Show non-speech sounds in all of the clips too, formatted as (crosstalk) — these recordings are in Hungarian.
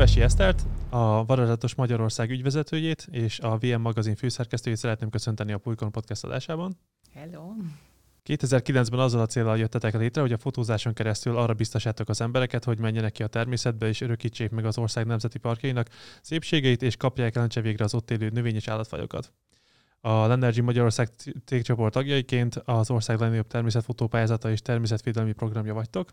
Kövesi Esztert, a Varázslatos Magyarország ügyvezetőjét és a VM magazin főszerkesztőjét szeretném köszönteni a Pulykon podcast adásában. Hello! 2009-ben azzal a célral jöttetek létre, hogy a fotózáson keresztül arra biztosítok az embereket, hogy menjenek ki a természetbe és örökítsék meg az ország nemzeti parkjainak szépségeit, és kapják elentse végre az ott élő növény- és állatfajokat. A Lenergy Magyarország cégcsoport tagjaiként az ország legnagyobb természetfotópályázata és természetvédelmi programja vagytok.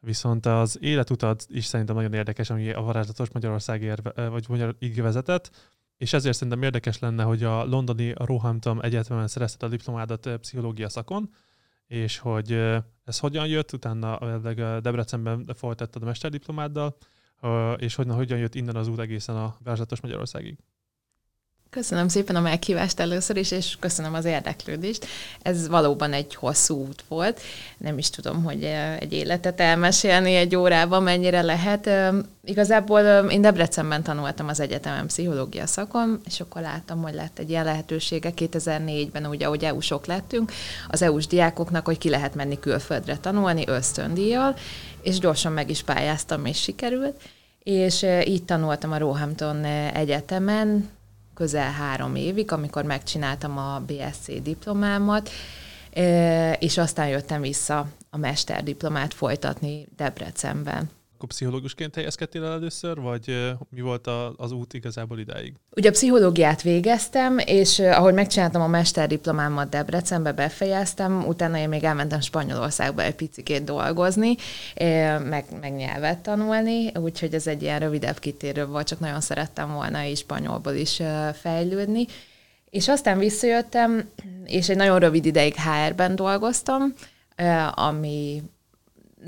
Viszont az életutad is szerintem nagyon érdekes, ami a varázslatos Magyarországért, vagy magyar vezetett, és ezért szerintem érdekes lenne, hogy a londoni Roehampton Egyetemen szerezted a diplomádat pszichológia szakon, és hogy ez hogyan jött, utána Debrecenben folytattad a mesterdiplomáddal, és hogyan, hogyan jött innen az út egészen a varázslatos Magyarországig. Köszönöm szépen a meghívást először is, és köszönöm az érdeklődést. Ez valóban egy hosszú út volt. Nem is tudom, hogy eh, egy életet elmesélni egy órában mennyire lehet. Igazából én Debrecenben tanultam az egyetemen pszichológia szakon, és akkor láttam, hogy lett egy ilyen lehetősége 2004-ben, ugye, ahogy EU-sok lettünk, az EU-s diákoknak, hogy ki lehet menni külföldre tanulni ösztöndíjjal, és gyorsan meg is pályáztam, és sikerült. És eh, így tanultam a Roehampton eh, Egyetemen, közel három évig, amikor megcsináltam a BSC diplomámat, és aztán jöttem vissza a mesterdiplomát folytatni Debrecenben akkor pszichológusként helyezkedtél el először, vagy mi volt a, az út igazából idáig? Ugye a pszichológiát végeztem, és ahogy megcsináltam a mesterdiplomámat Debrecenbe, befejeztem, utána én még elmentem Spanyolországba egy picikét dolgozni, meg, meg nyelvet tanulni, úgyhogy ez egy ilyen rövidebb kitérő volt, csak nagyon szerettem volna is spanyolból is fejlődni. És aztán visszajöttem, és egy nagyon rövid ideig HR-ben dolgoztam, ami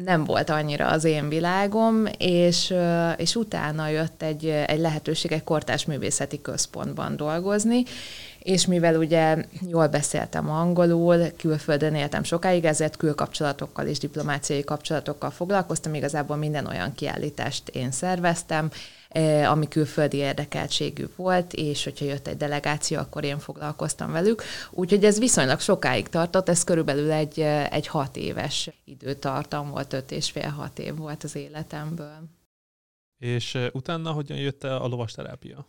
nem volt annyira az én világom, és, és utána jött egy, egy lehetőség egy kortás művészeti központban dolgozni, és mivel ugye jól beszéltem angolul, külföldön éltem sokáig, ezért külkapcsolatokkal és diplomáciai kapcsolatokkal foglalkoztam, igazából minden olyan kiállítást én szerveztem, ami külföldi érdekeltségű volt, és hogyha jött egy delegáció, akkor én foglalkoztam velük. Úgyhogy ez viszonylag sokáig tartott, ez körülbelül egy, eh, egy hat éves időtartam volt, öt és fél hat év volt az életemből. És eh, utána hogyan jött a lovasterápia?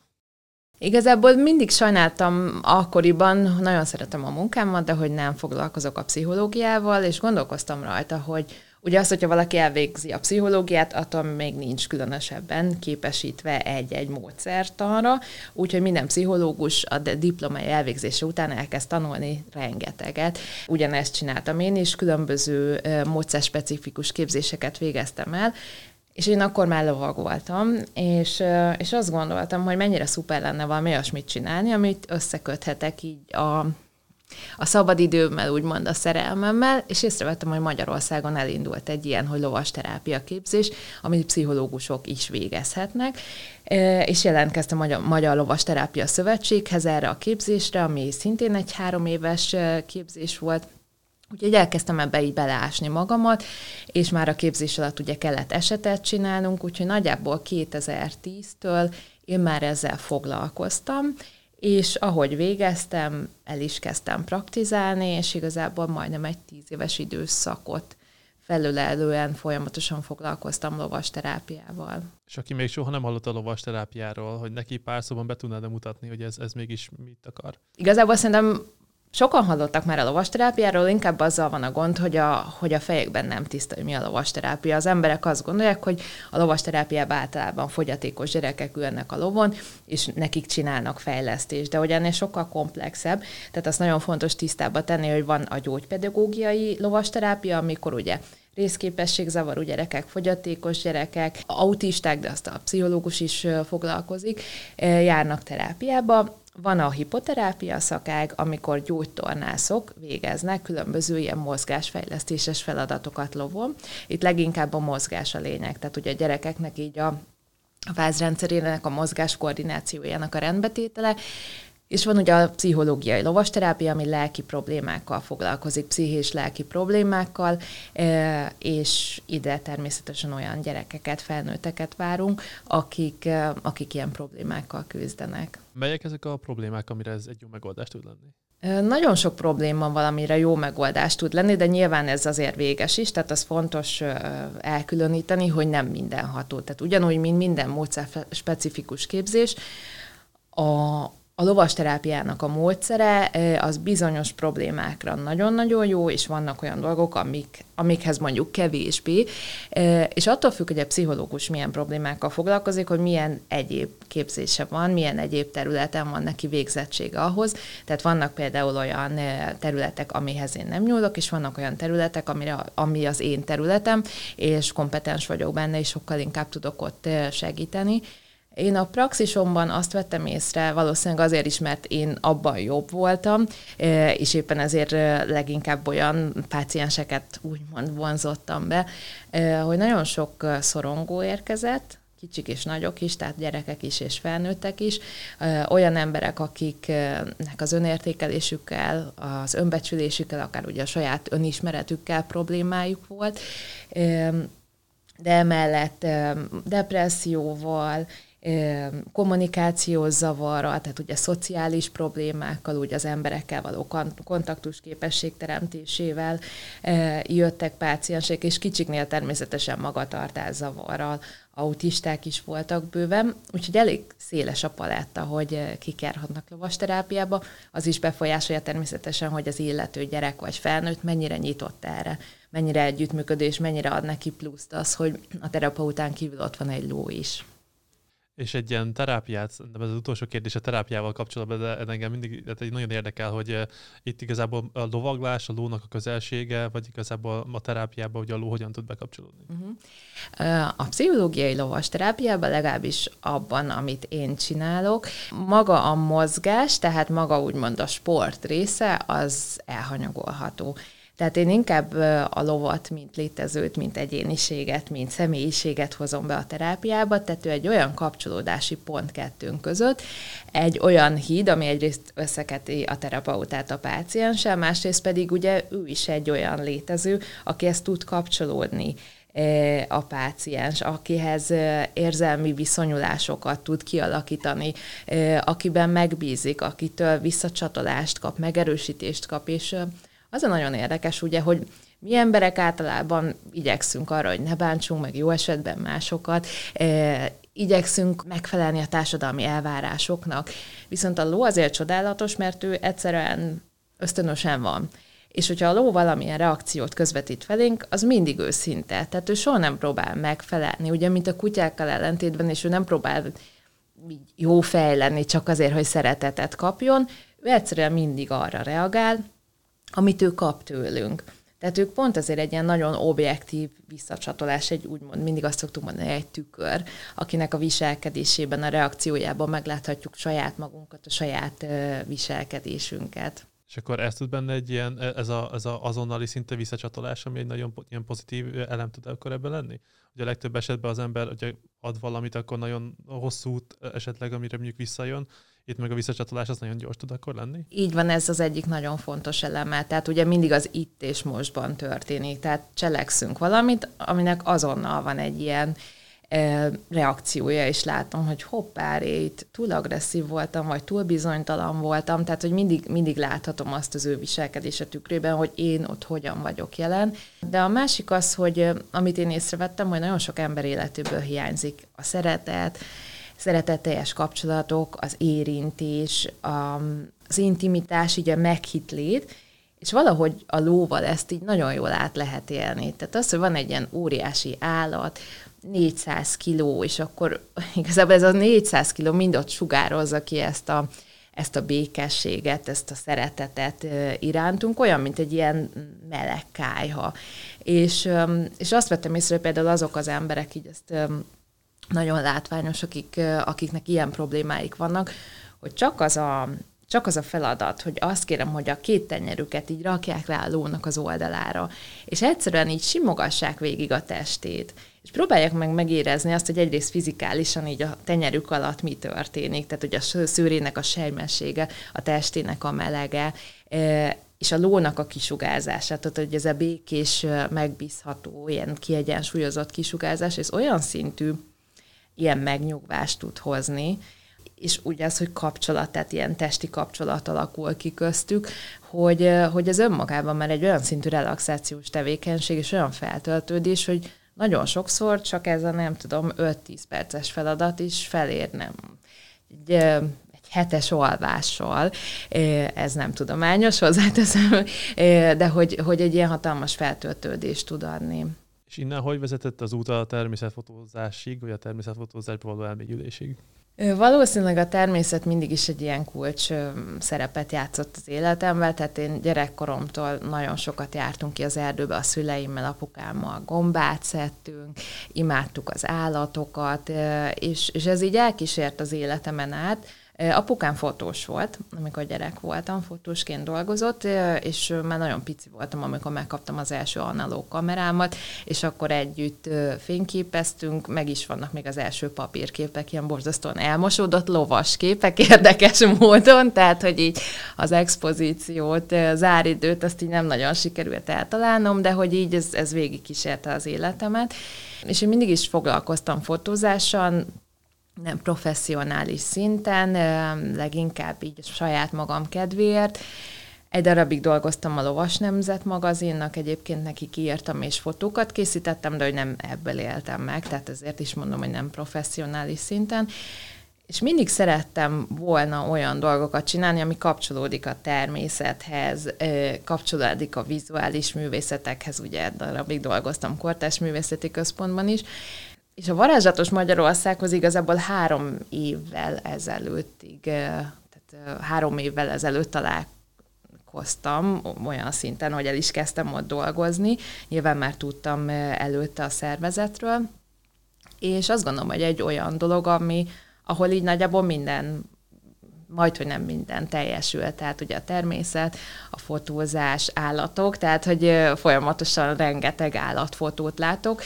Igazából mindig sajnáltam akkoriban, nagyon szeretem a munkámat, de hogy nem foglalkozok a pszichológiával, és gondolkoztam rajta, hogy Ugye az, hogyha valaki elvégzi a pszichológiát, attól még nincs különösebben képesítve egy-egy módszertanra, úgyhogy minden pszichológus a diplomai elvégzése után elkezd tanulni rengeteget. Ugyanezt csináltam én is, különböző módszerspecifikus képzéseket végeztem el, és én akkor már lovag voltam, és, és azt gondoltam, hogy mennyire szuper lenne valami olyasmit csinálni, amit összeköthetek így a a szabadidőmmel, úgymond a szerelmemmel, és észrevettem, hogy Magyarországon elindult egy ilyen, hogy lovasterápia képzés, amit pszichológusok is végezhetnek, e, és jelentkeztem a Magyar Lovasterápia Szövetséghez erre a képzésre, ami szintén egy három éves e, képzés volt, Úgyhogy elkezdtem ebbe így beleásni magamat, és már a képzés alatt ugye kellett esetet csinálnunk, úgyhogy nagyjából 2010-től én már ezzel foglalkoztam, és ahogy végeztem, el is kezdtem praktizálni, és igazából majdnem egy tíz éves időszakot felülelően folyamatosan foglalkoztam lovasterápiával. És aki még soha nem hallott a lovasterápiáról, hogy neki pár szóban be tudnád mutatni, hogy ez, ez mégis mit akar? Igazából szerintem Sokan hallottak már a lovasterápiáról, inkább azzal van a gond, hogy a, hogy a fejekben nem tiszta, hogy mi a lovasterápia. Az emberek azt gondolják, hogy a lovasterápiában általában fogyatékos gyerekek ülnek a lovon, és nekik csinálnak fejlesztést. De hogy ennél sokkal komplexebb, tehát azt nagyon fontos tisztába tenni, hogy van a gyógypedagógiai lovasterápia, amikor ugye részképességzavarú gyerekek, fogyatékos gyerekek, autisták, de azt a pszichológus is foglalkozik, járnak terápiába, van a hipoterápia szakág, amikor gyógytornászok végeznek különböző ilyen mozgásfejlesztéses feladatokat lovon. Itt leginkább a mozgás a lényeg, tehát ugye a gyerekeknek így a a vázrendszerének, a mozgás koordinációjának a rendbetétele, és van ugye a pszichológiai lovasterápia, ami lelki problémákkal foglalkozik, pszichés lelki problémákkal, e, és ide természetesen olyan gyerekeket, felnőtteket várunk, akik, e, akik ilyen problémákkal küzdenek. Melyek ezek a problémák, amire ez egy jó megoldást tud lenni? Nagyon sok probléma valamire jó megoldás tud lenni, de nyilván ez azért véges is, tehát az fontos elkülöníteni, hogy nem mindenható. Tehát ugyanúgy, mint minden módszer specifikus képzés, a, a lovasterápiának a módszere az bizonyos problémákra nagyon-nagyon jó, és vannak olyan dolgok, amik, amikhez mondjuk kevésbé, és attól függ, hogy a pszichológus milyen problémákkal foglalkozik, hogy milyen egyéb képzése van, milyen egyéb területen van neki végzettsége ahhoz. Tehát vannak például olyan területek, amihez én nem nyúlok, és vannak olyan területek, amire, ami az én területem, és kompetens vagyok benne, és sokkal inkább tudok ott segíteni. Én a praxisomban azt vettem észre, valószínűleg azért is, mert én abban jobb voltam, e, és éppen ezért e, leginkább olyan pácienseket úgymond vonzottam be, e, hogy nagyon sok szorongó érkezett, kicsik és nagyok is, tehát gyerekek is és felnőttek is, olyan emberek, akiknek az önértékelésükkel, az önbecsülésükkel, akár ugye a saját önismeretükkel problémájuk volt, de emellett depresszióval, kommunikációs zavarral, tehát ugye szociális problémákkal, ugye az emberekkel való kontaktus képesség teremtésével jöttek páciensek, és kicsiknél természetesen magatartás zavarral, autisták is voltak bőven, úgyhogy elég széles a paletta, hogy kik járhatnak lovasterápiába. Az is befolyásolja természetesen, hogy az illető gyerek vagy felnőtt mennyire nyitott erre, mennyire együttműködés, mennyire ad neki pluszt az, hogy a terapeután kívül ott van egy ló is. És egy ilyen terápiát, nem ez az utolsó kérdés a terápiával kapcsolatban, de engem mindig de nagyon érdekel, hogy itt igazából a lovaglás, a lónak a közelsége, vagy igazából a terápiában, hogy a ló hogyan tud bekapcsolódni. Uh-huh. A pszichológiai lovas terápiában, legalábbis abban, amit én csinálok, maga a mozgás, tehát maga úgymond a sport része, az elhanyagolható. Tehát én inkább a lovat, mint létezőt, mint egyéniséget, mint személyiséget hozom be a terápiába, tehát ő egy olyan kapcsolódási pont kettőnk között, egy olyan híd, ami egyrészt összeketi a terapeutát a pácienssel, másrészt pedig ugye ő is egy olyan létező, aki ezt tud kapcsolódni a páciens, akihez érzelmi viszonyulásokat tud kialakítani, akiben megbízik, akitől visszacsatolást kap, megerősítést kap, és az a nagyon érdekes, ugye, hogy mi emberek általában igyekszünk arra, hogy ne bántsunk meg jó esetben másokat, e, igyekszünk megfelelni a társadalmi elvárásoknak. Viszont a ló azért csodálatos, mert ő egyszerűen ösztönösen van. És hogyha a ló valamilyen reakciót közvetít felénk, az mindig őszinte. Tehát ő soha nem próbál megfelelni, ugye, mint a kutyákkal ellentétben, és ő nem próbál jó fej lenni csak azért, hogy szeretetet kapjon, ő egyszerűen mindig arra reagál, amit ő kap tőlünk. Tehát ők pont azért egy ilyen nagyon objektív visszacsatolás, egy úgymond, mindig azt szoktuk mondani, egy tükör, akinek a viselkedésében, a reakciójában megláthatjuk saját magunkat, a saját viselkedésünket. És akkor ez tud benne egy ilyen, e, ez, a, ez a azonnali szinte visszacsatolás, ami egy nagyon ilyen pozitív elem tud akkor ebben lenni? Ugye a legtöbb esetben az ember ugye ad valamit, akkor nagyon hosszú út esetleg, amire mondjuk visszajön, itt meg a visszacsatolás az nagyon gyors tud akkor lenni? Így van, ez az egyik nagyon fontos eleme. Tehát ugye mindig az itt és mostban történik. Tehát cselekszünk valamit, aminek azonnal van egy ilyen reakciója, és látom, hogy hoppáré, itt túl agresszív voltam, vagy túl bizonytalan voltam, tehát hogy mindig, mindig láthatom azt az ő viselkedése tükrében, hogy én ott hogyan vagyok jelen. De a másik az, hogy amit én észrevettem, hogy nagyon sok ember életéből hiányzik a szeretet, szeretetteljes kapcsolatok, az érintés, az intimitás, így a meghitlét, és valahogy a lóval ezt így nagyon jól át lehet élni. Tehát az, hogy van egy ilyen óriási állat, 400 kiló, és akkor (laughs) igazából ez a 400 kiló mind ott sugározza ki ezt a, ezt a békességet, ezt a szeretetet irántunk, olyan, mint egy ilyen meleg kájha. És, és azt vettem észre, hogy például azok az emberek, így ezt nagyon látványos, akik, akiknek ilyen problémáik vannak, hogy csak az a csak az a feladat, hogy azt kérem, hogy a két tenyerüket így rakják rá a lónak az oldalára, és egyszerűen így simogassák végig a testét, és próbálják meg megérezni azt, hogy egyrészt fizikálisan így a tenyerük alatt mi történik, tehát hogy a szőrének a sejmessége, a testének a melege, és a lónak a kisugárzása, tehát hogy ez a békés, megbízható, ilyen kiegyensúlyozott kisugárzás, ez olyan szintű, ilyen megnyugvást tud hozni, és ugye az, hogy kapcsolat, tehát ilyen testi kapcsolat alakul ki köztük, hogy, hogy ez önmagában már egy olyan szintű relaxációs tevékenység, és olyan feltöltődés, hogy nagyon sokszor csak ez a nem tudom 5-10 perces feladat is felérne egy, egy hetes alvással, ez nem tudományos, hozzáteszem, de hogy, hogy egy ilyen hatalmas feltöltődést tud adni. És innen hogy vezetett az út a természetfotózásig, vagy a természetfotózásba való elmélyülésig? Valószínűleg a természet mindig is egy ilyen kulcs szerepet játszott az életemben, tehát én gyerekkoromtól nagyon sokat jártunk ki az erdőbe a szüleimmel, apukámmal, gombát szedtünk, imádtuk az állatokat, és, és ez így elkísért az életemen át, Apukám fotós volt, amikor gyerek voltam, fotósként dolgozott, és már nagyon pici voltam, amikor megkaptam az első analóg kamerámat, és akkor együtt fényképeztünk, meg is vannak még az első papírképek, ilyen borzasztóan elmosódott lovas képek (laughs) érdekes módon, tehát hogy így az expozíciót, záridőt, azt így nem nagyon sikerült eltalálnom, de hogy így ez, ez végigkísérte az életemet. És én mindig is foglalkoztam fotózással, nem professzionális szinten, leginkább így saját magam kedvéért. Egy darabig dolgoztam a Lovas Nemzet magazinnak, egyébként neki kiírtam és fotókat készítettem, de hogy nem ebből éltem meg, tehát ezért is mondom, hogy nem professzionális szinten. És mindig szerettem volna olyan dolgokat csinálni, ami kapcsolódik a természethez, kapcsolódik a vizuális művészetekhez, ugye darabig dolgoztam Kortás Művészeti Központban is, és a varázslatos Magyarországhoz igazából három évvel ezelőttig, tehát három évvel ezelőtt találkoztam olyan szinten, hogy el is kezdtem ott dolgozni. Nyilván már tudtam előtte a szervezetről, és azt gondolom, hogy egy olyan dolog, ami, ahol így nagyjából minden majd, hogy nem minden teljesül, tehát ugye a természet, a fotózás, állatok, tehát hogy folyamatosan rengeteg állatfotót látok,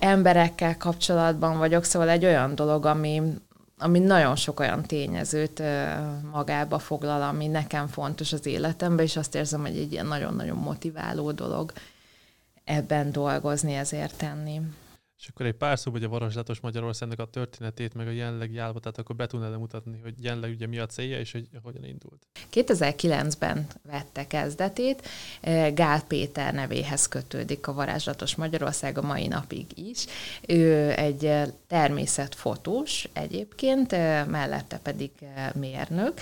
emberekkel kapcsolatban vagyok, szóval egy olyan dolog, ami, ami nagyon sok olyan tényezőt magába foglal, ami nekem fontos az életemben, és azt érzem, hogy egy ilyen nagyon-nagyon motiváló dolog ebben dolgozni, ezért tenni. És akkor egy pár szó, hogy a varázslatos Magyarországnak a történetét, meg a jelenlegi állapotát, akkor be tudnád mutatni, hogy jelenleg ugye mi a célja, és hogy hogyan indult. 2009-ben vette kezdetét, Gál Péter nevéhez kötődik a varázslatos Magyarország a mai napig is. Ő egy természetfotós egyébként, mellette pedig mérnök,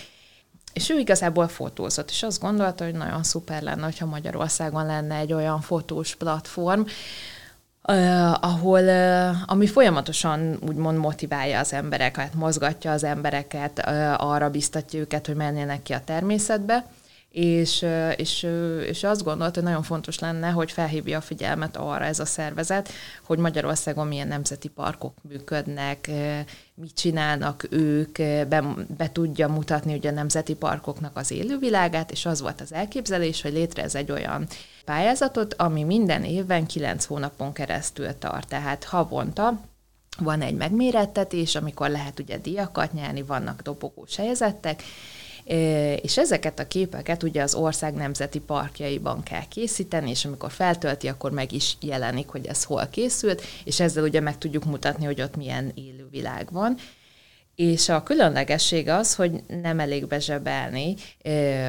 és ő igazából fotózott, és azt gondolta, hogy nagyon szuper lenne, ha Magyarországon lenne egy olyan fotós platform, Uh, ahol, uh, ami folyamatosan úgymond motiválja az embereket, mozgatja az embereket, uh, arra biztatja őket, hogy menjenek ki a természetbe, és, és, és azt gondolta, hogy nagyon fontos lenne, hogy felhívja a figyelmet arra ez a szervezet, hogy Magyarországon milyen nemzeti parkok működnek, mit csinálnak ők, be, be tudja mutatni ugye a nemzeti parkoknak az élővilágát, és az volt az elképzelés, hogy létrez egy olyan pályázatot, ami minden évben kilenc hónapon keresztül tart. Tehát havonta van egy megmérettetés, amikor lehet ugye díjakat nyerni, vannak dobogós helyezettek, és ezeket a képeket ugye az ország nemzeti parkjaiban kell készíteni, és amikor feltölti, akkor meg is jelenik, hogy ez hol készült, és ezzel ugye meg tudjuk mutatni, hogy ott milyen élővilág van. És a különlegesség az, hogy nem elég bezsebelni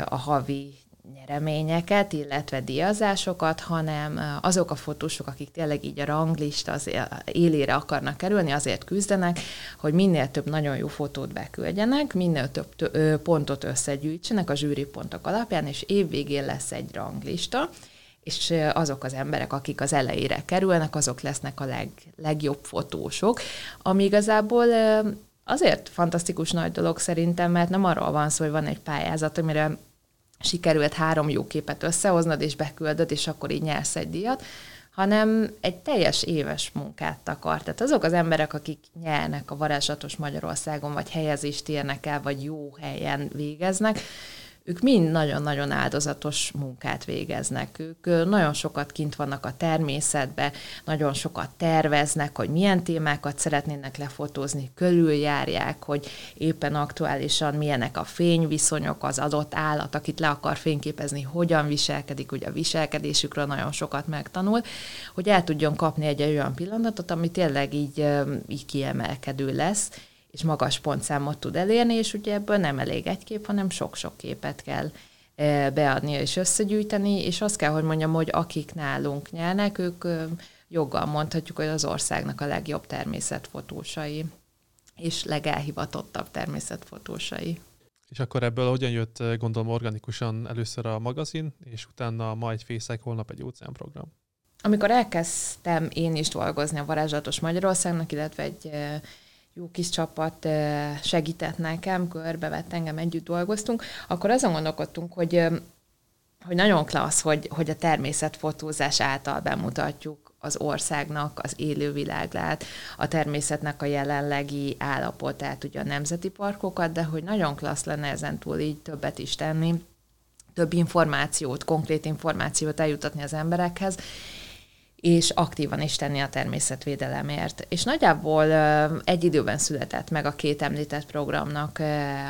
a havi nyereményeket, illetve díjazásokat, hanem azok a fotósok, akik tényleg így a ranglista az élére akarnak kerülni, azért küzdenek, hogy minél több nagyon jó fotót beküldjenek, minél több pontot összegyűjtsenek a zsűripontok alapján, és évvégén lesz egy ranglista, és azok az emberek, akik az elejére kerülnek, azok lesznek a leg, legjobb fotósok, ami igazából azért fantasztikus nagy dolog szerintem, mert nem arról van szó, hogy van egy pályázat, amire sikerült három jó képet összehoznod, és beküldöd, és akkor így nyersz egy díjat, hanem egy teljes éves munkát akar. Tehát azok az emberek, akik nyernek a varázslatos Magyarországon, vagy helyezést érnek el, vagy jó helyen végeznek, ők mind nagyon-nagyon áldozatos munkát végeznek. Ők nagyon sokat kint vannak a természetbe, nagyon sokat terveznek, hogy milyen témákat szeretnének lefotózni, körüljárják, hogy éppen aktuálisan milyenek a fényviszonyok, az adott állat, akit le akar fényképezni, hogyan viselkedik, ugye a viselkedésükről nagyon sokat megtanul, hogy el tudjon kapni egy olyan pillanatot, ami tényleg így, így kiemelkedő lesz, és magas pontszámot tud elérni, és ugye ebből nem elég egy kép, hanem sok-sok képet kell beadnia és összegyűjteni, és azt kell, hogy mondjam, hogy akik nálunk nyernek, ők joggal mondhatjuk, hogy az országnak a legjobb természetfotósai, és legelhivatottabb természetfotósai. És akkor ebből hogyan jött, gondolom, organikusan először a magazin, és utána ma egy fészek, holnap egy óceánprogram? Amikor elkezdtem én is dolgozni a Varázslatos Magyarországnak, illetve egy jó kis csapat segített nekem, körbevett engem, együtt dolgoztunk, akkor azon gondolkodtunk, hogy, hogy nagyon klassz, hogy, hogy a természetfotózás által bemutatjuk az országnak az élőviláglát, a természetnek a jelenlegi állapotát, ugye a nemzeti parkokat, de hogy nagyon klassz lenne ezen túl így többet is tenni, több információt, konkrét információt eljutatni az emberekhez, és aktívan is tenni a természetvédelemért. És nagyjából egy időben született meg a két említett programnak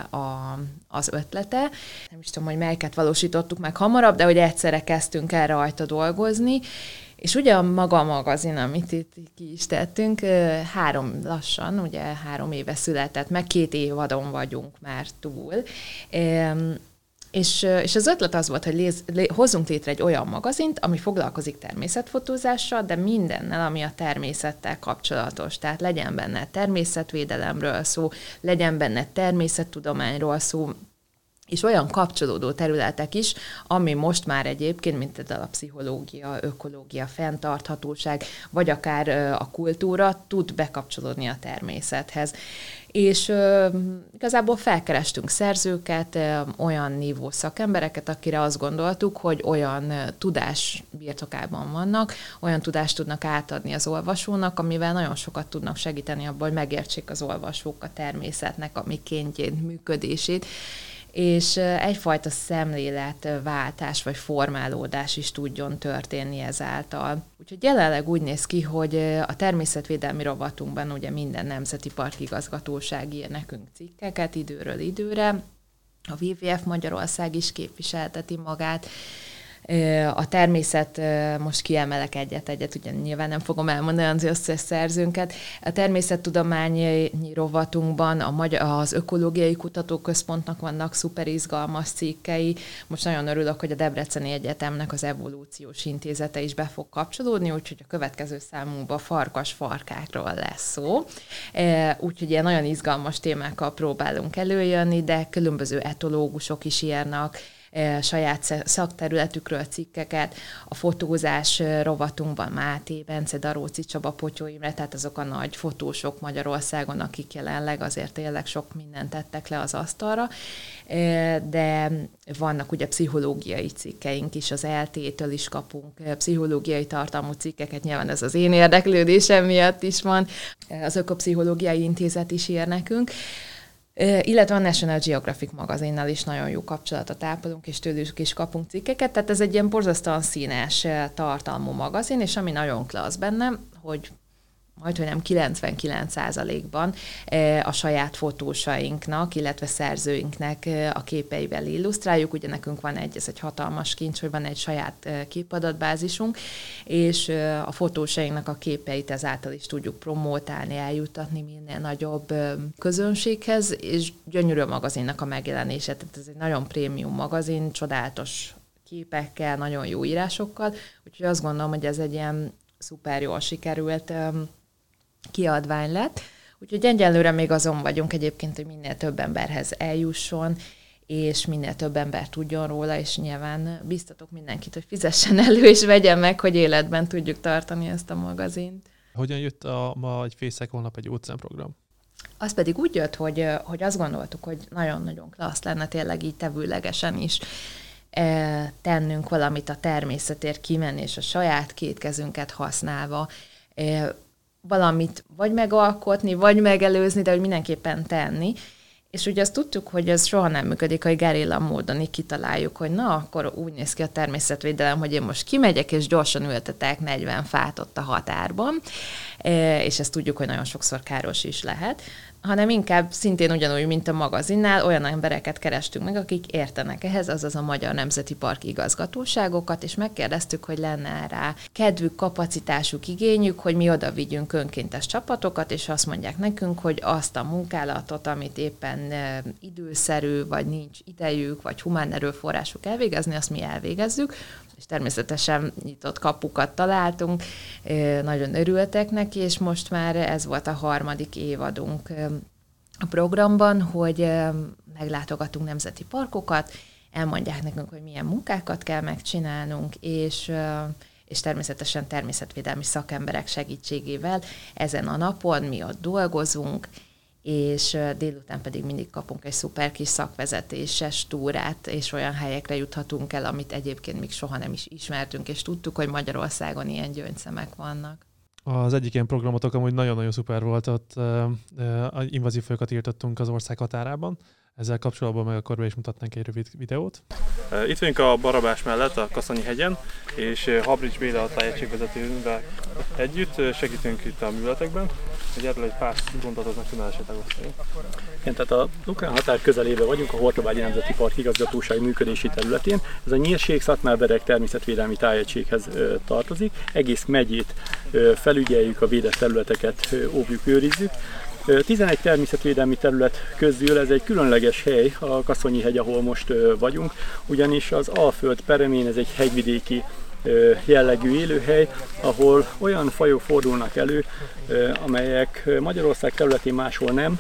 a, az ötlete. Nem is tudom, hogy melyiket valósítottuk meg hamarabb, de hogy egyszerre kezdtünk el rajta dolgozni, és ugye a maga a magazin, amit itt ki is tettünk, három lassan, ugye három éve született, meg két évadon vagyunk már túl. És, és az ötlet az volt, hogy léz, lé, hozzunk létre egy olyan magazint, ami foglalkozik természetfotózással, de mindennel, ami a természettel kapcsolatos. Tehát legyen benne természetvédelemről szó, legyen benne természettudományról szó, és olyan kapcsolódó területek is, ami most már egyébként, mint például a pszichológia, ökológia, fenntarthatóság, vagy akár a kultúra tud bekapcsolódni a természethez. És ö, igazából felkerestünk szerzőket, ö, olyan nívó szakembereket, akire azt gondoltuk, hogy olyan tudás birtokában vannak, olyan tudást tudnak átadni az olvasónak, amivel nagyon sokat tudnak segíteni abban, hogy megértsék az olvasók a természetnek a mikéntjét, működését, és egyfajta szemléletváltás vagy formálódás is tudjon történni ezáltal. Úgyhogy jelenleg úgy néz ki, hogy a természetvédelmi rovatunkban ugye minden nemzeti parkigazgatóság ír nekünk cikkeket időről időre, a WWF Magyarország is képviselteti magát, a természet, most kiemelek egyet-egyet, ugye nyilván nem fogom elmondani az összes szerzőnket. A természettudományi rovatunkban a Magyar, az Ökológiai Kutatóközpontnak vannak szuper izgalmas cikkei. Most nagyon örülök, hogy a Debreceni Egyetemnek az Evolúciós Intézete is be fog kapcsolódni, úgyhogy a következő számunkban farkas farkákról lesz szó. Úgyhogy ilyen nagyon izgalmas témákkal próbálunk előjönni, de különböző etológusok is írnak, saját szakterületükről cikkeket, a fotózás rovatunkban Máté, Bence, Daróci, Csaba, Potyó Imre, tehát azok a nagy fotósok Magyarországon, akik jelenleg azért tényleg sok mindent tettek le az asztalra, de vannak ugye pszichológiai cikkeink is, az LT-től is kapunk pszichológiai tartalmú cikkeket, nyilván ez az én érdeklődésem miatt is van, az Ökopszichológiai Intézet is ír nekünk, illetve a National Geographic magazinnal is nagyon jó kapcsolatot ápolunk, és tőlük is kapunk cikkeket, tehát ez egy ilyen borzasztóan színes tartalmú magazin, és ami nagyon klassz benne, hogy majd, hogy nem 99%-ban a saját fotósainknak, illetve szerzőinknek a képeivel illusztráljuk. Ugye nekünk van egy, ez egy hatalmas kincs, hogy van egy saját képadatbázisunk, és a fotósainknak a képeit ezáltal is tudjuk promótálni, eljutatni minél nagyobb közönséghez, és gyönyörű a magazinnak a megjelenése. Tehát ez egy nagyon prémium magazin, csodálatos képekkel, nagyon jó írásokkal, úgyhogy azt gondolom, hogy ez egy ilyen szuper jól sikerült kiadvány lett. Úgyhogy egyelőre még azon vagyunk egyébként, hogy minél több emberhez eljusson, és minél több ember tudjon róla, és nyilván biztatok mindenkit, hogy fizessen elő, és vegyen meg, hogy életben tudjuk tartani ezt a magazint. Hogyan jött a, ma egy fészek holnap egy program? Az pedig úgy jött, hogy, hogy azt gondoltuk, hogy nagyon-nagyon klassz lenne tényleg így tevőlegesen is e, tennünk valamit a természetért kimenni, és a saját két kezünket használva e, valamit vagy megalkotni, vagy megelőzni, de hogy mindenképpen tenni. És ugye azt tudtuk, hogy ez soha nem működik, hogy gerilla módon így kitaláljuk, hogy na, akkor úgy néz ki a természetvédelem, hogy én most kimegyek, és gyorsan ültetek 40 fát ott a határban. és ezt tudjuk, hogy nagyon sokszor káros is lehet, hanem inkább szintén ugyanúgy, mint a magazinnál, olyan embereket kerestünk meg, akik értenek ehhez, azaz a Magyar Nemzeti Park igazgatóságokat, és megkérdeztük, hogy lenne rá kedvük, kapacitásuk, igényük, hogy mi oda vigyünk önkéntes csapatokat, és azt mondják nekünk, hogy azt a munkálatot, amit éppen időszerű, vagy nincs idejük, vagy humán erőforrásuk elvégezni, azt mi elvégezzük, és természetesen nyitott kapukat találtunk, nagyon örültek neki, és most már ez volt a harmadik évadunk a programban, hogy meglátogatunk nemzeti parkokat, elmondják nekünk, hogy milyen munkákat kell megcsinálnunk, és és természetesen természetvédelmi szakemberek segítségével ezen a napon mi ott dolgozunk, és délután pedig mindig kapunk egy szuper kis szakvezetéses túrát, és olyan helyekre juthatunk el, amit egyébként még soha nem is ismertünk, és tudtuk, hogy Magyarországon ilyen gyöngyszemek vannak. Az egyik ilyen programotok amúgy nagyon-nagyon szuper volt, ott uh, uh, invazív fajokat írtottunk az ország határában, ezzel kapcsolatban meg akkor be is mutatnánk egy rövid videót. Itt vagyunk a Barabás mellett, a Kaszanyi hegyen, és Habrics Béla a tájegységvezetővel együtt segítünk itt a műveletekben, hogy erről egy pár meg tudnál esetleg. Igen, tehát a ukrán határ közelében vagyunk, a Hortobágyi Nemzeti Park igazgatóság működési területén. Ez a nyírség Szatmárbereg természetvédelmi tájegységhez tartozik. Egész megyét felügyeljük, a védett területeket óvjuk, őrizzük. 11 természetvédelmi terület közül ez egy különleges hely, a Kaszonyi hegy, ahol most vagyunk, ugyanis az Alföld peremén ez egy hegyvidéki jellegű élőhely, ahol olyan fajok fordulnak elő, amelyek Magyarország területén máshol nem,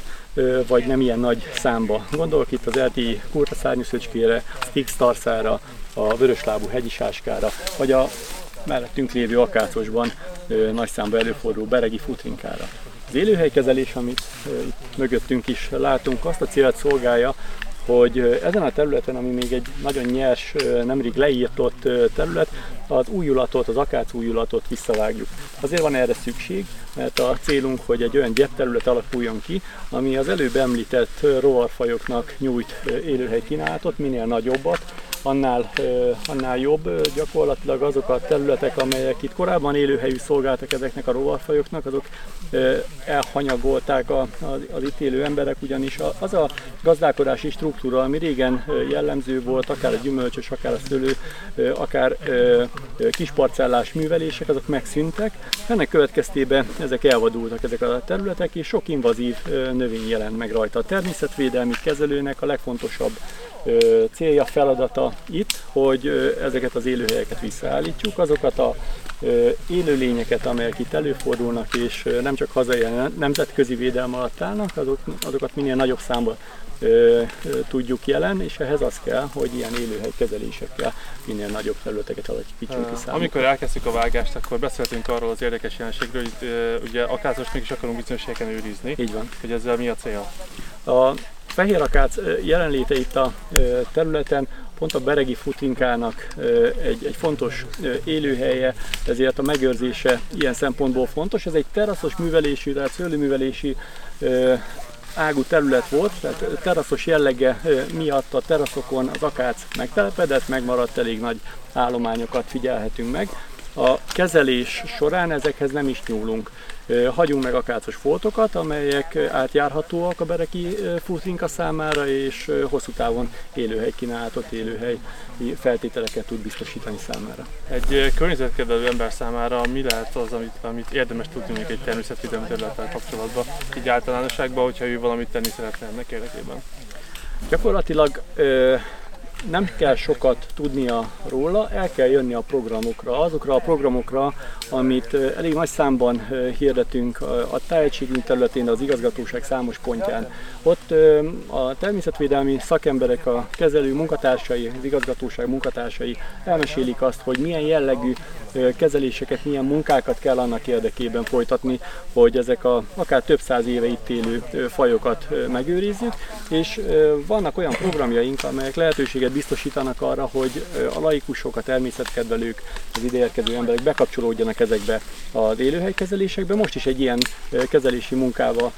vagy nem ilyen nagy számba. Gondolok itt az elti kurta szárnyúszöcskére, Styx tarszára, a vöröslábú hegyisáskára, vagy a mellettünk lévő akácosban nagy számba előforduló beregi futrinkára. Az élőhelykezelés, amit itt mögöttünk is látunk, azt a célt szolgálja, hogy ezen a területen, ami még egy nagyon nyers, nemrég leírtott terület, az újulatot, az akác újulatot visszavágjuk. Azért van erre szükség, mert a célunk, hogy egy olyan terület alakuljon ki, ami az előbb említett rovarfajoknak nyújt élőhely kínálatot, minél nagyobbat, annál, annál jobb. Gyakorlatilag azok a területek, amelyek itt korábban élőhelyű szolgáltak ezeknek a rovarfajoknak, azok elhanyagolták az itt élő emberek, ugyanis az a gazdálkodási struktúra, ami régen jellemző volt, akár a gyümölcsös, akár a szőlő, akár kisparcellás művelések, azok megszűntek. Ennek következtében ezek elvadultak ezek a területek, és sok invazív növény jelent meg rajta. A természetvédelmi kezelőnek a legfontosabb célja, feladata itt, hogy ezeket az élőhelyeket visszaállítsuk, azokat a élőlényeket, amelyek itt előfordulnak, és nem csak hazai, nemzetközi védelem alatt állnak, azok, azokat minél nagyobb számban ö, ö, tudjuk jelen, és ehhez az kell, hogy ilyen élőhely kezelésekkel minél nagyobb területeket alakítsunk ki számukra. Amikor elkezdtük a vágást, akkor beszéltünk arról az érdekes jelenségről, hogy ö, ugye akázos mégis akarunk bizonyos helyeken őrizni. Így van. Hogy ezzel mi a cél? A fehér akác jelenléte itt a területen pont a beregi futinkának egy, egy fontos élőhelye, ezért a megőrzése ilyen szempontból fontos. Ez egy teraszos művelésű, tehát szőlőművelési ágú terület volt, tehát teraszos jellege miatt a teraszokon az akác megtelepedett, megmaradt elég nagy állományokat figyelhetünk meg. A kezelés során ezekhez nem is nyúlunk. Hagyunk meg akácos foltokat, amelyek átjárhatóak a bereki futrinka számára, és hosszú távon élőhely kínálatot, élőhely feltételeket tud biztosítani számára. Egy környezetkedvelő ember számára mi lehet az, amit, amit érdemes tudni még egy természetvédelmi területtel kapcsolatban, így általánosságban, hogyha ő valamit tenni szeretne ennek érdekében? Gyakorlatilag nem kell sokat tudnia róla, el kell jönni a programokra, azokra a programokra, amit elég nagy számban hirdetünk a tájegységünk területén, az igazgatóság számos pontján. Ott a természetvédelmi szakemberek, a kezelő munkatársai, az igazgatóság munkatársai elmesélik azt, hogy milyen jellegű kezeléseket, milyen munkákat kell annak érdekében folytatni, hogy ezek a akár több száz éve itt élő fajokat megőrizzük, és vannak olyan programjaink, amelyek lehetőséget biztosítanak arra, hogy a laikusok, a természetkedvelők, az ideérkező emberek bekapcsolódjanak ezekbe az élőhelykezelésekbe. Most is egy ilyen kezelési munkával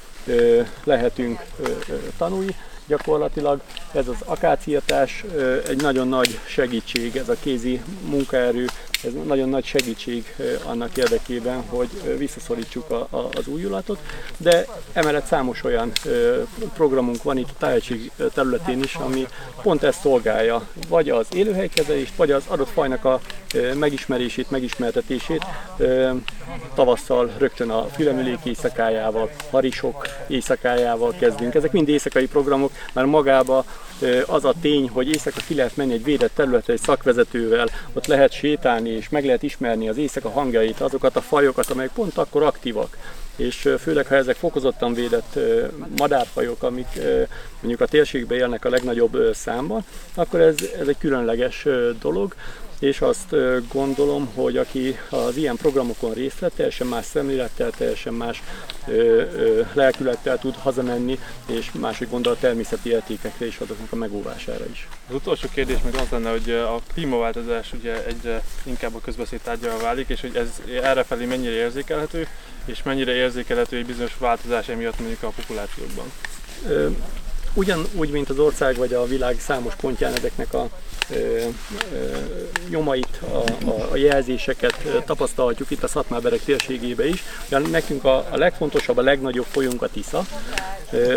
lehetünk tanulni, Gyakorlatilag ez az akáciatás egy nagyon nagy segítség, ez a kézi munkaerő, ez nagyon nagy segítség annak érdekében, hogy visszaszorítsuk a, a, az újulatot, de emellett számos olyan programunk van itt a tájegység területén is, ami pont ezt szolgálja, vagy az élőhelykezelést, vagy az adott fajnak a megismerését, megismertetését tavasszal rögtön a fülemülék éjszakájával, harisok éjszakájával kezdünk. Ezek mind éjszakai programok, mert magába az a tény, hogy éjszaka ki lehet menni egy védett területre egy szakvezetővel, ott lehet sétálni és meg lehet ismerni az éjszaka hangjait, azokat a fajokat, amelyek pont akkor aktívak. És főleg ha ezek fokozottan védett madárfajok, amik mondjuk a térségben élnek a legnagyobb számban, akkor ez, ez egy különleges dolog, és azt gondolom, hogy aki az ilyen programokon részt vett, teljesen más szemlélettel, teljesen más ö, ö, lelkülettel tud hazamenni, és másik gondol a természeti értékekre és azoknak a megóvására is. Az utolsó kérdés meg az lenne, hogy a klímaváltozás ugye egyre inkább a közbeszéd tárgyalva válik, és hogy ez errefelé mennyire érzékelhető, és mennyire érzékelhető egy bizonyos változás emiatt mondjuk a populációkban? Ugyanúgy, mint az ország vagy a világ számos pontján ezeknek a ö, ö, nyomait, a, a, a jelzéseket tapasztalhatjuk itt a Szatmáberek térségébe is. Ugyan nekünk a, a legfontosabb, a legnagyobb folyónk a Tisza,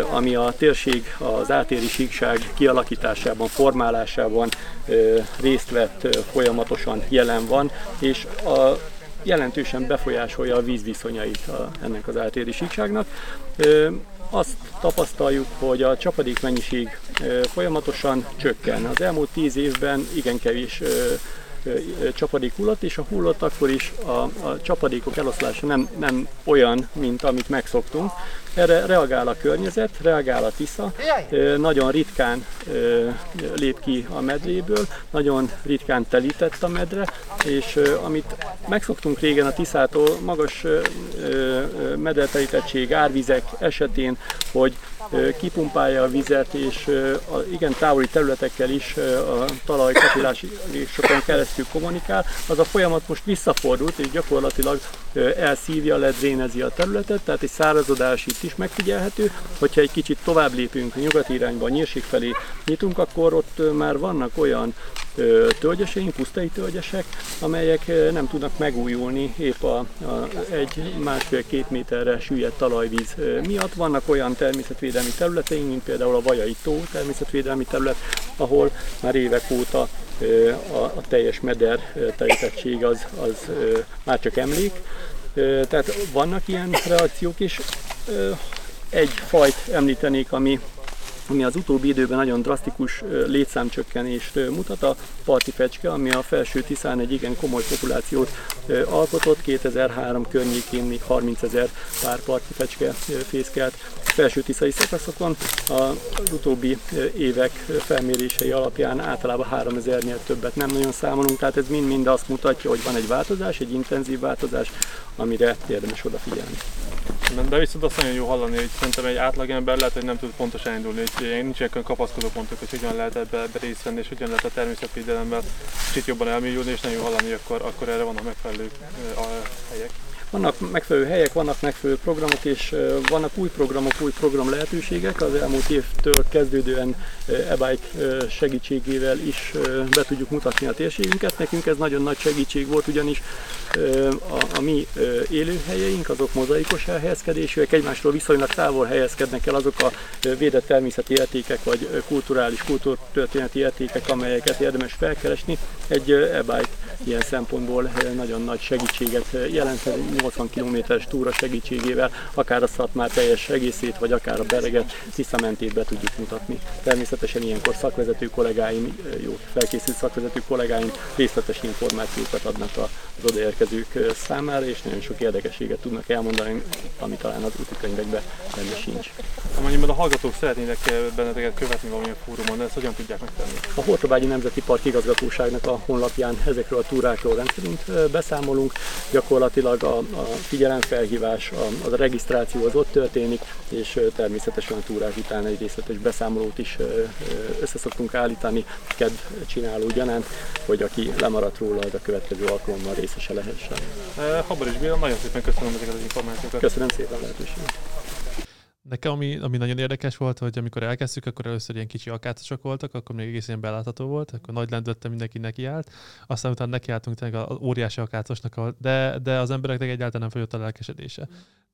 ami a térség az átéri síkság kialakításában, formálásában részt vett, folyamatosan jelen van, és a jelentősen befolyásolja a vízviszonyait a, ennek az átéri síkságnak azt tapasztaljuk, hogy a csapadék mennyiség folyamatosan csökken. Az elmúlt tíz évben igen kevés csapadék hullott, és a hullott akkor is a, a csapadékok eloszlása nem, nem olyan, mint amit megszoktunk. Erre reagál a környezet, reagál a Tisza, nagyon ritkán lép ki a medréből, nagyon ritkán telített a medre, és amit megszoktunk régen a Tiszától, magas medertelítettség, árvizek esetén, hogy kipumpálja a vizet, és a igen távoli területekkel is a talaj kapilásokon keresztül kommunikál, az a folyamat most visszafordult, és gyakorlatilag elszívja, ledrénezi a területet, tehát egy szárazodás itt is megfigyelhető. Hogyha egy kicsit tovább lépünk nyugati irányba, nyírség felé nyitunk, akkor ott már vannak olyan tölgyeseink, pusztai tölgyesek, amelyek nem tudnak megújulni épp a, a egy másfél-két méterre süllyedt talajvíz miatt. Vannak olyan természetvédelmi területeink, mint például a Vajai tó természetvédelmi terület, ahol már évek óta a, a teljes meder telítettség az, az már csak emlék. Tehát vannak ilyen reakciók is. Egy fajt említenék, ami ami az utóbbi időben nagyon drasztikus létszámcsökkenést mutat. A parti fecske, ami a felső Tiszán egy igen komoly populációt alkotott, 2003 környékén még 30 ezer pár parti fecske fészkelt felső tiszai szakaszokon. Az utóbbi évek felmérései alapján általában 3000-nél többet nem nagyon számolunk, tehát ez mind-mind azt mutatja, hogy van egy változás, egy intenzív változás, amire érdemes odafigyelni. De viszont azt nagyon jó hallani, hogy szerintem egy átlagember lehet, hogy nem tud pontosan indulni, hogy nincsenek kapaszkodó pontok, hogy hogyan lehet ebbe, részt venni, és hogyan lehet a természetvédelemmel kicsit jobban elmélyülni, és nagyon jó hallani, akkor, akkor erre vannak megfelelő uh, helyek. Vannak megfelelő helyek, vannak megfelelő programok, és vannak új programok, új program lehetőségek. Az elmúlt évtől kezdődően e-bike segítségével is be tudjuk mutatni a térségünket. Nekünk ez nagyon nagy segítség volt, ugyanis a, a mi élőhelyeink, azok mozaikos elhelyezkedésűek, egymástól viszonylag távol helyezkednek el azok a védett természeti értékek, vagy kulturális, kultúrtörténeti értékek, amelyeket érdemes felkeresni. Egy e-bike ilyen szempontból nagyon nagy segítséget jelent, 80 km-es túra segítségével akár a Szatmár teljes egészét, vagy akár a Bereget visszamentét be tudjuk mutatni. Természetesen ilyenkor szakvezető kollégáim, jó felkészült szakvezető kollégáim részletes információkat adnak az odaérkezők számára, és nagyon sok érdekességet tudnak elmondani, ami talán az útikönyvekben benne sincs. Amennyiben a hallgatók szeretnének benneteket követni valamilyen fórumon, ezt hogyan tudják megtenni? A Hortobágyi Nemzeti Park igazgatóságnak a honlapján ezekről a túrákról rendszerint beszámolunk. Gyakorlatilag a, a figyelemfelhívás, a, a regisztráció az ott történik, és természetesen a túrák után egy részletes beszámolót is összeszoktunk állítani, ked csináló gyanánt, hogy aki lemaradt róla, az a következő alkalommal részese lehessen. Habar is Béla, nagyon szépen köszönöm ezeket az információkat. Köszönöm szépen lehetőséget. Nekem, ami, ami nagyon érdekes volt, hogy amikor elkezdtük, akkor először ilyen kicsi akácosok voltak, akkor még egész ilyen belátható volt, akkor nagy lendülettel mindenki nekiállt, aztán utána nekiálltunk tényleg az óriási akácosnak, de, de az embereknek egyáltalán nem folyott a lelkesedése.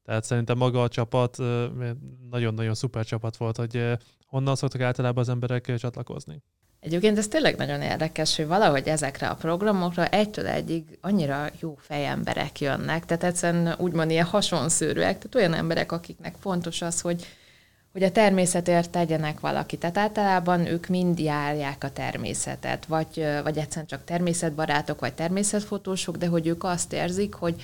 Tehát szerintem maga a csapat nagyon-nagyon szuper csapat volt, hogy honnan szoktak általában az emberek csatlakozni. Egyébként ez tényleg nagyon érdekes, hogy valahogy ezekre a programokra egytől egyig annyira jó fejemberek jönnek, tehát egyszerűen úgymond ilyen hasonszőrűek, tehát olyan emberek, akiknek fontos az, hogy, hogy a természetért tegyenek valaki. Tehát általában ők mind járják a természetet, vagy, vagy egyszerűen csak természetbarátok, vagy természetfotósok, de hogy ők azt érzik, hogy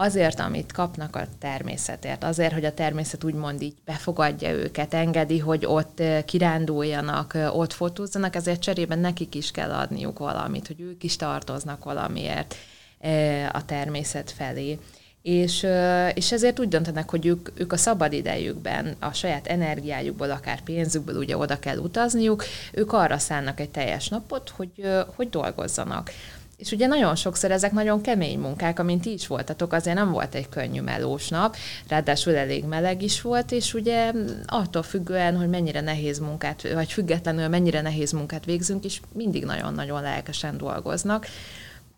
azért, amit kapnak a természetért, azért, hogy a természet úgymond így befogadja őket, engedi, hogy ott kiránduljanak, ott fotózzanak, ezért cserében nekik is kell adniuk valamit, hogy ők is tartoznak valamiért a természet felé. És, és ezért úgy döntenek, hogy ők, ők a szabad idejükben, a saját energiájukból, akár pénzükből ugye oda kell utazniuk, ők arra szánnak egy teljes napot, hogy, hogy dolgozzanak. És ugye nagyon sokszor ezek nagyon kemény munkák, amint ti is voltatok, azért nem volt egy könnyű melós nap, ráadásul elég meleg is volt, és ugye attól függően, hogy mennyire nehéz munkát, vagy függetlenül mennyire nehéz munkát végzünk, is mindig nagyon-nagyon lelkesen dolgoznak.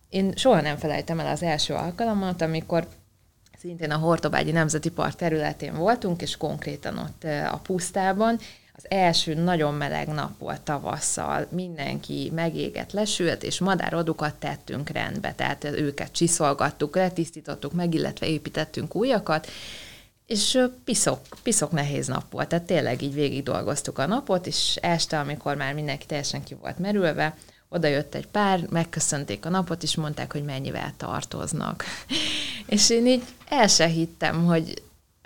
Én soha nem felejtem el az első alkalmat, amikor szintén a Hortobágyi Nemzeti Park területén voltunk, és konkrétan ott a pusztában, az első nagyon meleg nap volt tavasszal, mindenki megégett, lesült, és madárodukat tettünk rendbe, tehát őket csiszolgattuk, letisztítottuk meg, illetve építettünk újakat, és piszok, piszok nehéz nap volt, tehát tényleg így végig dolgoztuk a napot, és este, amikor már mindenki teljesen ki volt merülve, oda jött egy pár, megköszönték a napot, és mondták, hogy mennyivel tartoznak. (laughs) és én így el se hittem, hogy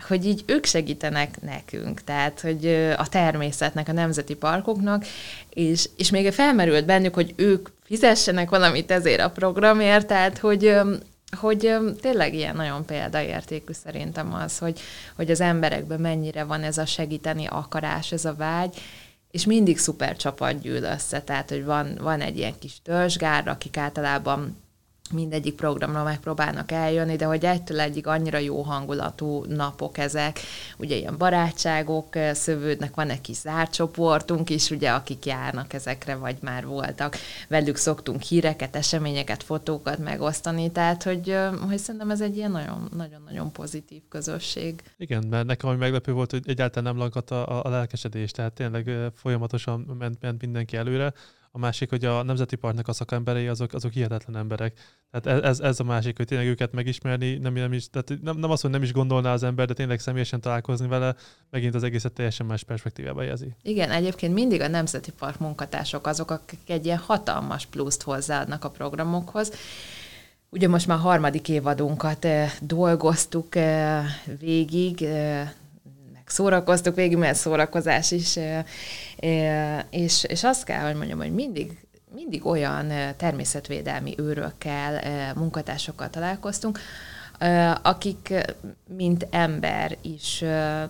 hogy így ők segítenek nekünk, tehát hogy a természetnek, a nemzeti parkoknak, és, és még felmerült bennük, hogy ők fizessenek valamit ezért a programért, tehát hogy, hogy tényleg ilyen nagyon példaértékű szerintem az, hogy, hogy az emberekben mennyire van ez a segíteni akarás, ez a vágy, és mindig szuper csapat gyűl össze, tehát hogy van, van egy ilyen kis törzsgár, akik általában mindegyik programra megpróbálnak eljönni, de hogy egytől egyig annyira jó hangulatú napok ezek, ugye ilyen barátságok szövődnek, van egy kis zárt csoportunk is, ugye, akik járnak ezekre, vagy már voltak, velük szoktunk híreket, eseményeket, fotókat megosztani, tehát hogy, hogy szerintem ez egy ilyen nagyon-nagyon pozitív közösség. Igen, mert nekem ami meglepő volt, hogy egyáltalán nem lankadt a, a lelkesedés, tehát tényleg folyamatosan ment, ment mindenki előre, a másik, hogy a Nemzeti Parknak a szakemberei azok, azok hihetetlen emberek. Tehát ez, ez a másik, hogy tényleg őket megismerni, nem, nem, is, tehát nem, nem azt, hogy nem is gondolná az ember, de tényleg személyesen találkozni vele, megint az egészet teljesen más perspektívába jelzi. Igen, egyébként mindig a Nemzeti Park munkatársok azok, akik egy ilyen hatalmas pluszt hozzáadnak a programokhoz. Ugye most már harmadik évadunkat eh, dolgoztuk eh, végig, eh, szórakoztuk végig, mert szórakozás is, és, és azt kell, hogy mondjam, hogy mindig mindig olyan természetvédelmi őrökkel, munkatársokkal találkoztunk, akik, mint ember is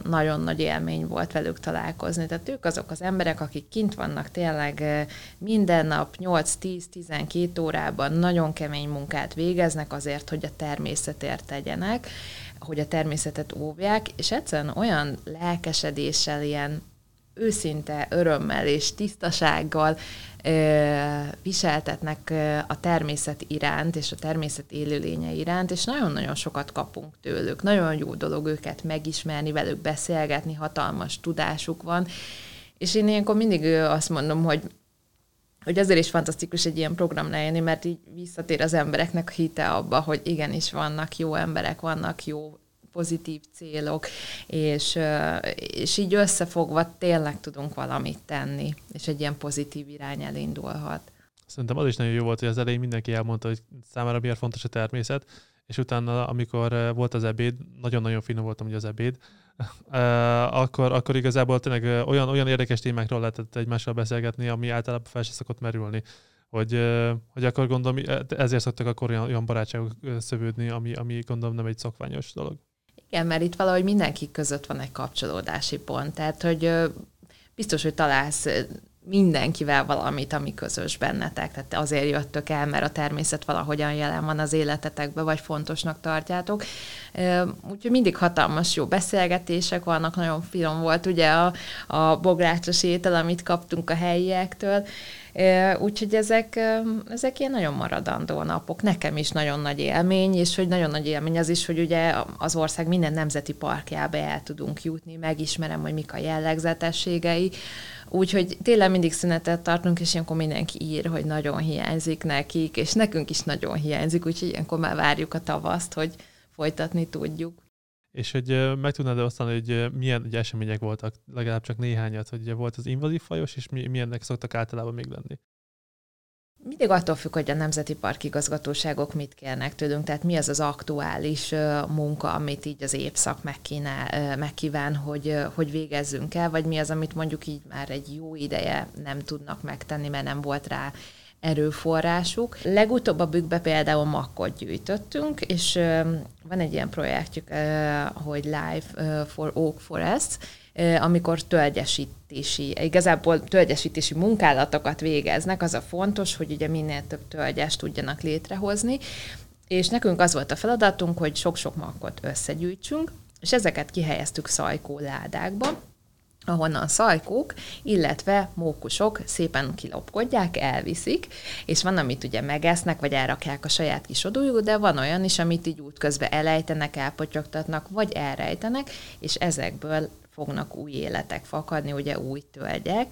nagyon nagy élmény volt velük találkozni. Tehát ők azok az emberek, akik kint vannak tényleg minden nap 8-10-12 órában nagyon kemény munkát végeznek azért, hogy a természetért tegyenek, hogy a természetet óvják, és egyszerűen olyan lelkesedéssel, ilyen őszinte örömmel és tisztasággal ö, viseltetnek a természet iránt és a természet élőlénye iránt, és nagyon-nagyon sokat kapunk tőlük. Nagyon jó dolog őket megismerni, velük beszélgetni, hatalmas tudásuk van, és én ilyenkor mindig azt mondom, hogy hogy azért is fantasztikus egy ilyen program jönni, mert így visszatér az embereknek a hite abba, hogy igenis vannak jó emberek, vannak jó pozitív célok, és, és így összefogva tényleg tudunk valamit tenni, és egy ilyen pozitív irány elindulhat. Szerintem az is nagyon jó volt, hogy az elején mindenki elmondta, hogy számára miért fontos a természet, és utána, amikor volt az ebéd, nagyon-nagyon finom voltam, hogy az ebéd, akkor, akkor igazából tényleg olyan, olyan érdekes témákról lehetett egymással beszélgetni, ami általában fel se szokott merülni. Hogy, hogy akkor gondolom, ezért szoktak akkor olyan, olyan barátságok szövődni, ami, ami gondolom nem egy szokványos dolog. Igen, mert itt valahogy mindenki között van egy kapcsolódási pont. Tehát, hogy biztos, hogy találsz mindenkivel valamit, ami közös bennetek. Tehát azért jöttök el, mert a természet valahogyan jelen van az életetekben, vagy fontosnak tartjátok. Úgyhogy mindig hatalmas jó beszélgetések vannak, nagyon finom volt ugye a, a bográcsos étel, amit kaptunk a helyiektől. Úgyhogy ezek, ezek ilyen nagyon maradandó napok. Nekem is nagyon nagy élmény, és hogy nagyon nagy élmény az is, hogy ugye az ország minden nemzeti parkjába el tudunk jutni, megismerem, hogy mik a jellegzetességei. Úgyhogy tényleg mindig szünetet tartunk, és ilyenkor mindenki ír, hogy nagyon hiányzik nekik, és nekünk is nagyon hiányzik, úgyhogy ilyenkor már várjuk a tavaszt, hogy folytatni tudjuk. És hogy meg tudnád osztani, hogy milyen ugye, események voltak, legalább csak néhányat, hogy volt az invazív fajos, és milyennek szoktak általában még lenni? Mindig attól függ, hogy a Nemzeti Park igazgatóságok mit kérnek tőlünk, tehát mi az az aktuális munka, amit így az évszak megkínál, megkíván, hogy, hogy végezzünk el, vagy mi az, amit mondjuk így már egy jó ideje nem tudnak megtenni, mert nem volt rá erőforrásuk. Legutóbb a bükkbe például makkot gyűjtöttünk, és van egy ilyen projektjük, hogy Life for Oak Forest, amikor tölgyesítési, igazából tölgyesítési munkálatokat végeznek, az a fontos, hogy ugye minél több tölgyest tudjanak létrehozni, és nekünk az volt a feladatunk, hogy sok-sok makkot összegyűjtsünk, és ezeket kihelyeztük szajkó ládákba, ahonnan szajkók, illetve mókusok szépen kilopkodják, elviszik, és van, amit ugye megesznek, vagy elrakják a saját kis odújuk, de van olyan is, amit így útközben elejtenek, elpotyogtatnak, vagy elrejtenek, és ezekből fognak új életek fakadni, ugye új tölgyek,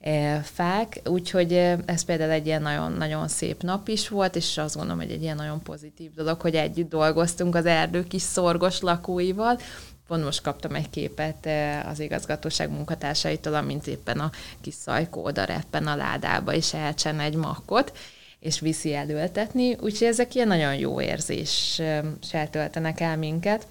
e, fák, úgyhogy e, ez például egy ilyen nagyon-nagyon szép nap is volt, és azt gondolom, hogy egy ilyen nagyon pozitív dolog, hogy együtt dolgoztunk az erdő kis szorgos lakóival, Pont most kaptam egy képet e, az igazgatóság munkatársaitól, amint éppen a kis szajkó oda reppen a ládába, és elcsen egy makot, és viszi elültetni, úgyhogy ezek ilyen nagyon jó érzés töltenek el minket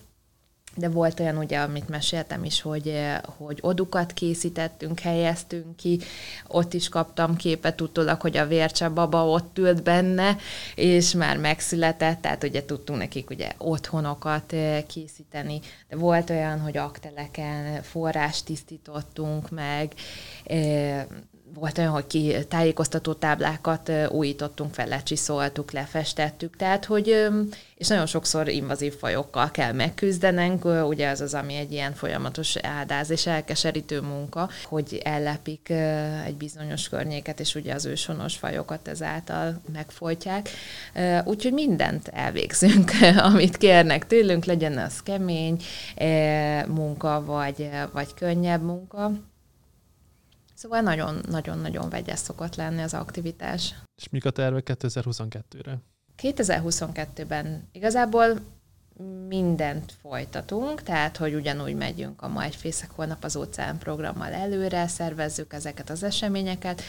de volt olyan ugye, amit meséltem is, hogy, eh, hogy odukat készítettünk, helyeztünk ki, ott is kaptam képet utólag, hogy a vércse baba ott ült benne, és már megszületett, tehát ugye tudtunk nekik ugye otthonokat eh, készíteni, de volt olyan, hogy akteleken forrást tisztítottunk meg, eh, volt olyan, hogy ki tájékoztató táblákat újítottunk fel, lecsiszoltuk, lefestettük, tehát hogy, és nagyon sokszor invazív fajokkal kell megküzdenünk, ugye az az, ami egy ilyen folyamatos áldáz és elkeserítő munka, hogy ellepik egy bizonyos környéket, és ugye az ősonos fajokat ezáltal megfolytják. Úgyhogy mindent elvégzünk, (laughs) amit kérnek tőlünk, legyen az kemény munka, vagy, vagy könnyebb munka. Szóval nagyon-nagyon-nagyon vegyes szokott lenni az aktivitás. És mik a tervek 2022-re? 2022-ben igazából mindent folytatunk, tehát hogy ugyanúgy megyünk a Ma egy fészek holnap az óceán programmal előre, szervezzük ezeket az eseményeket.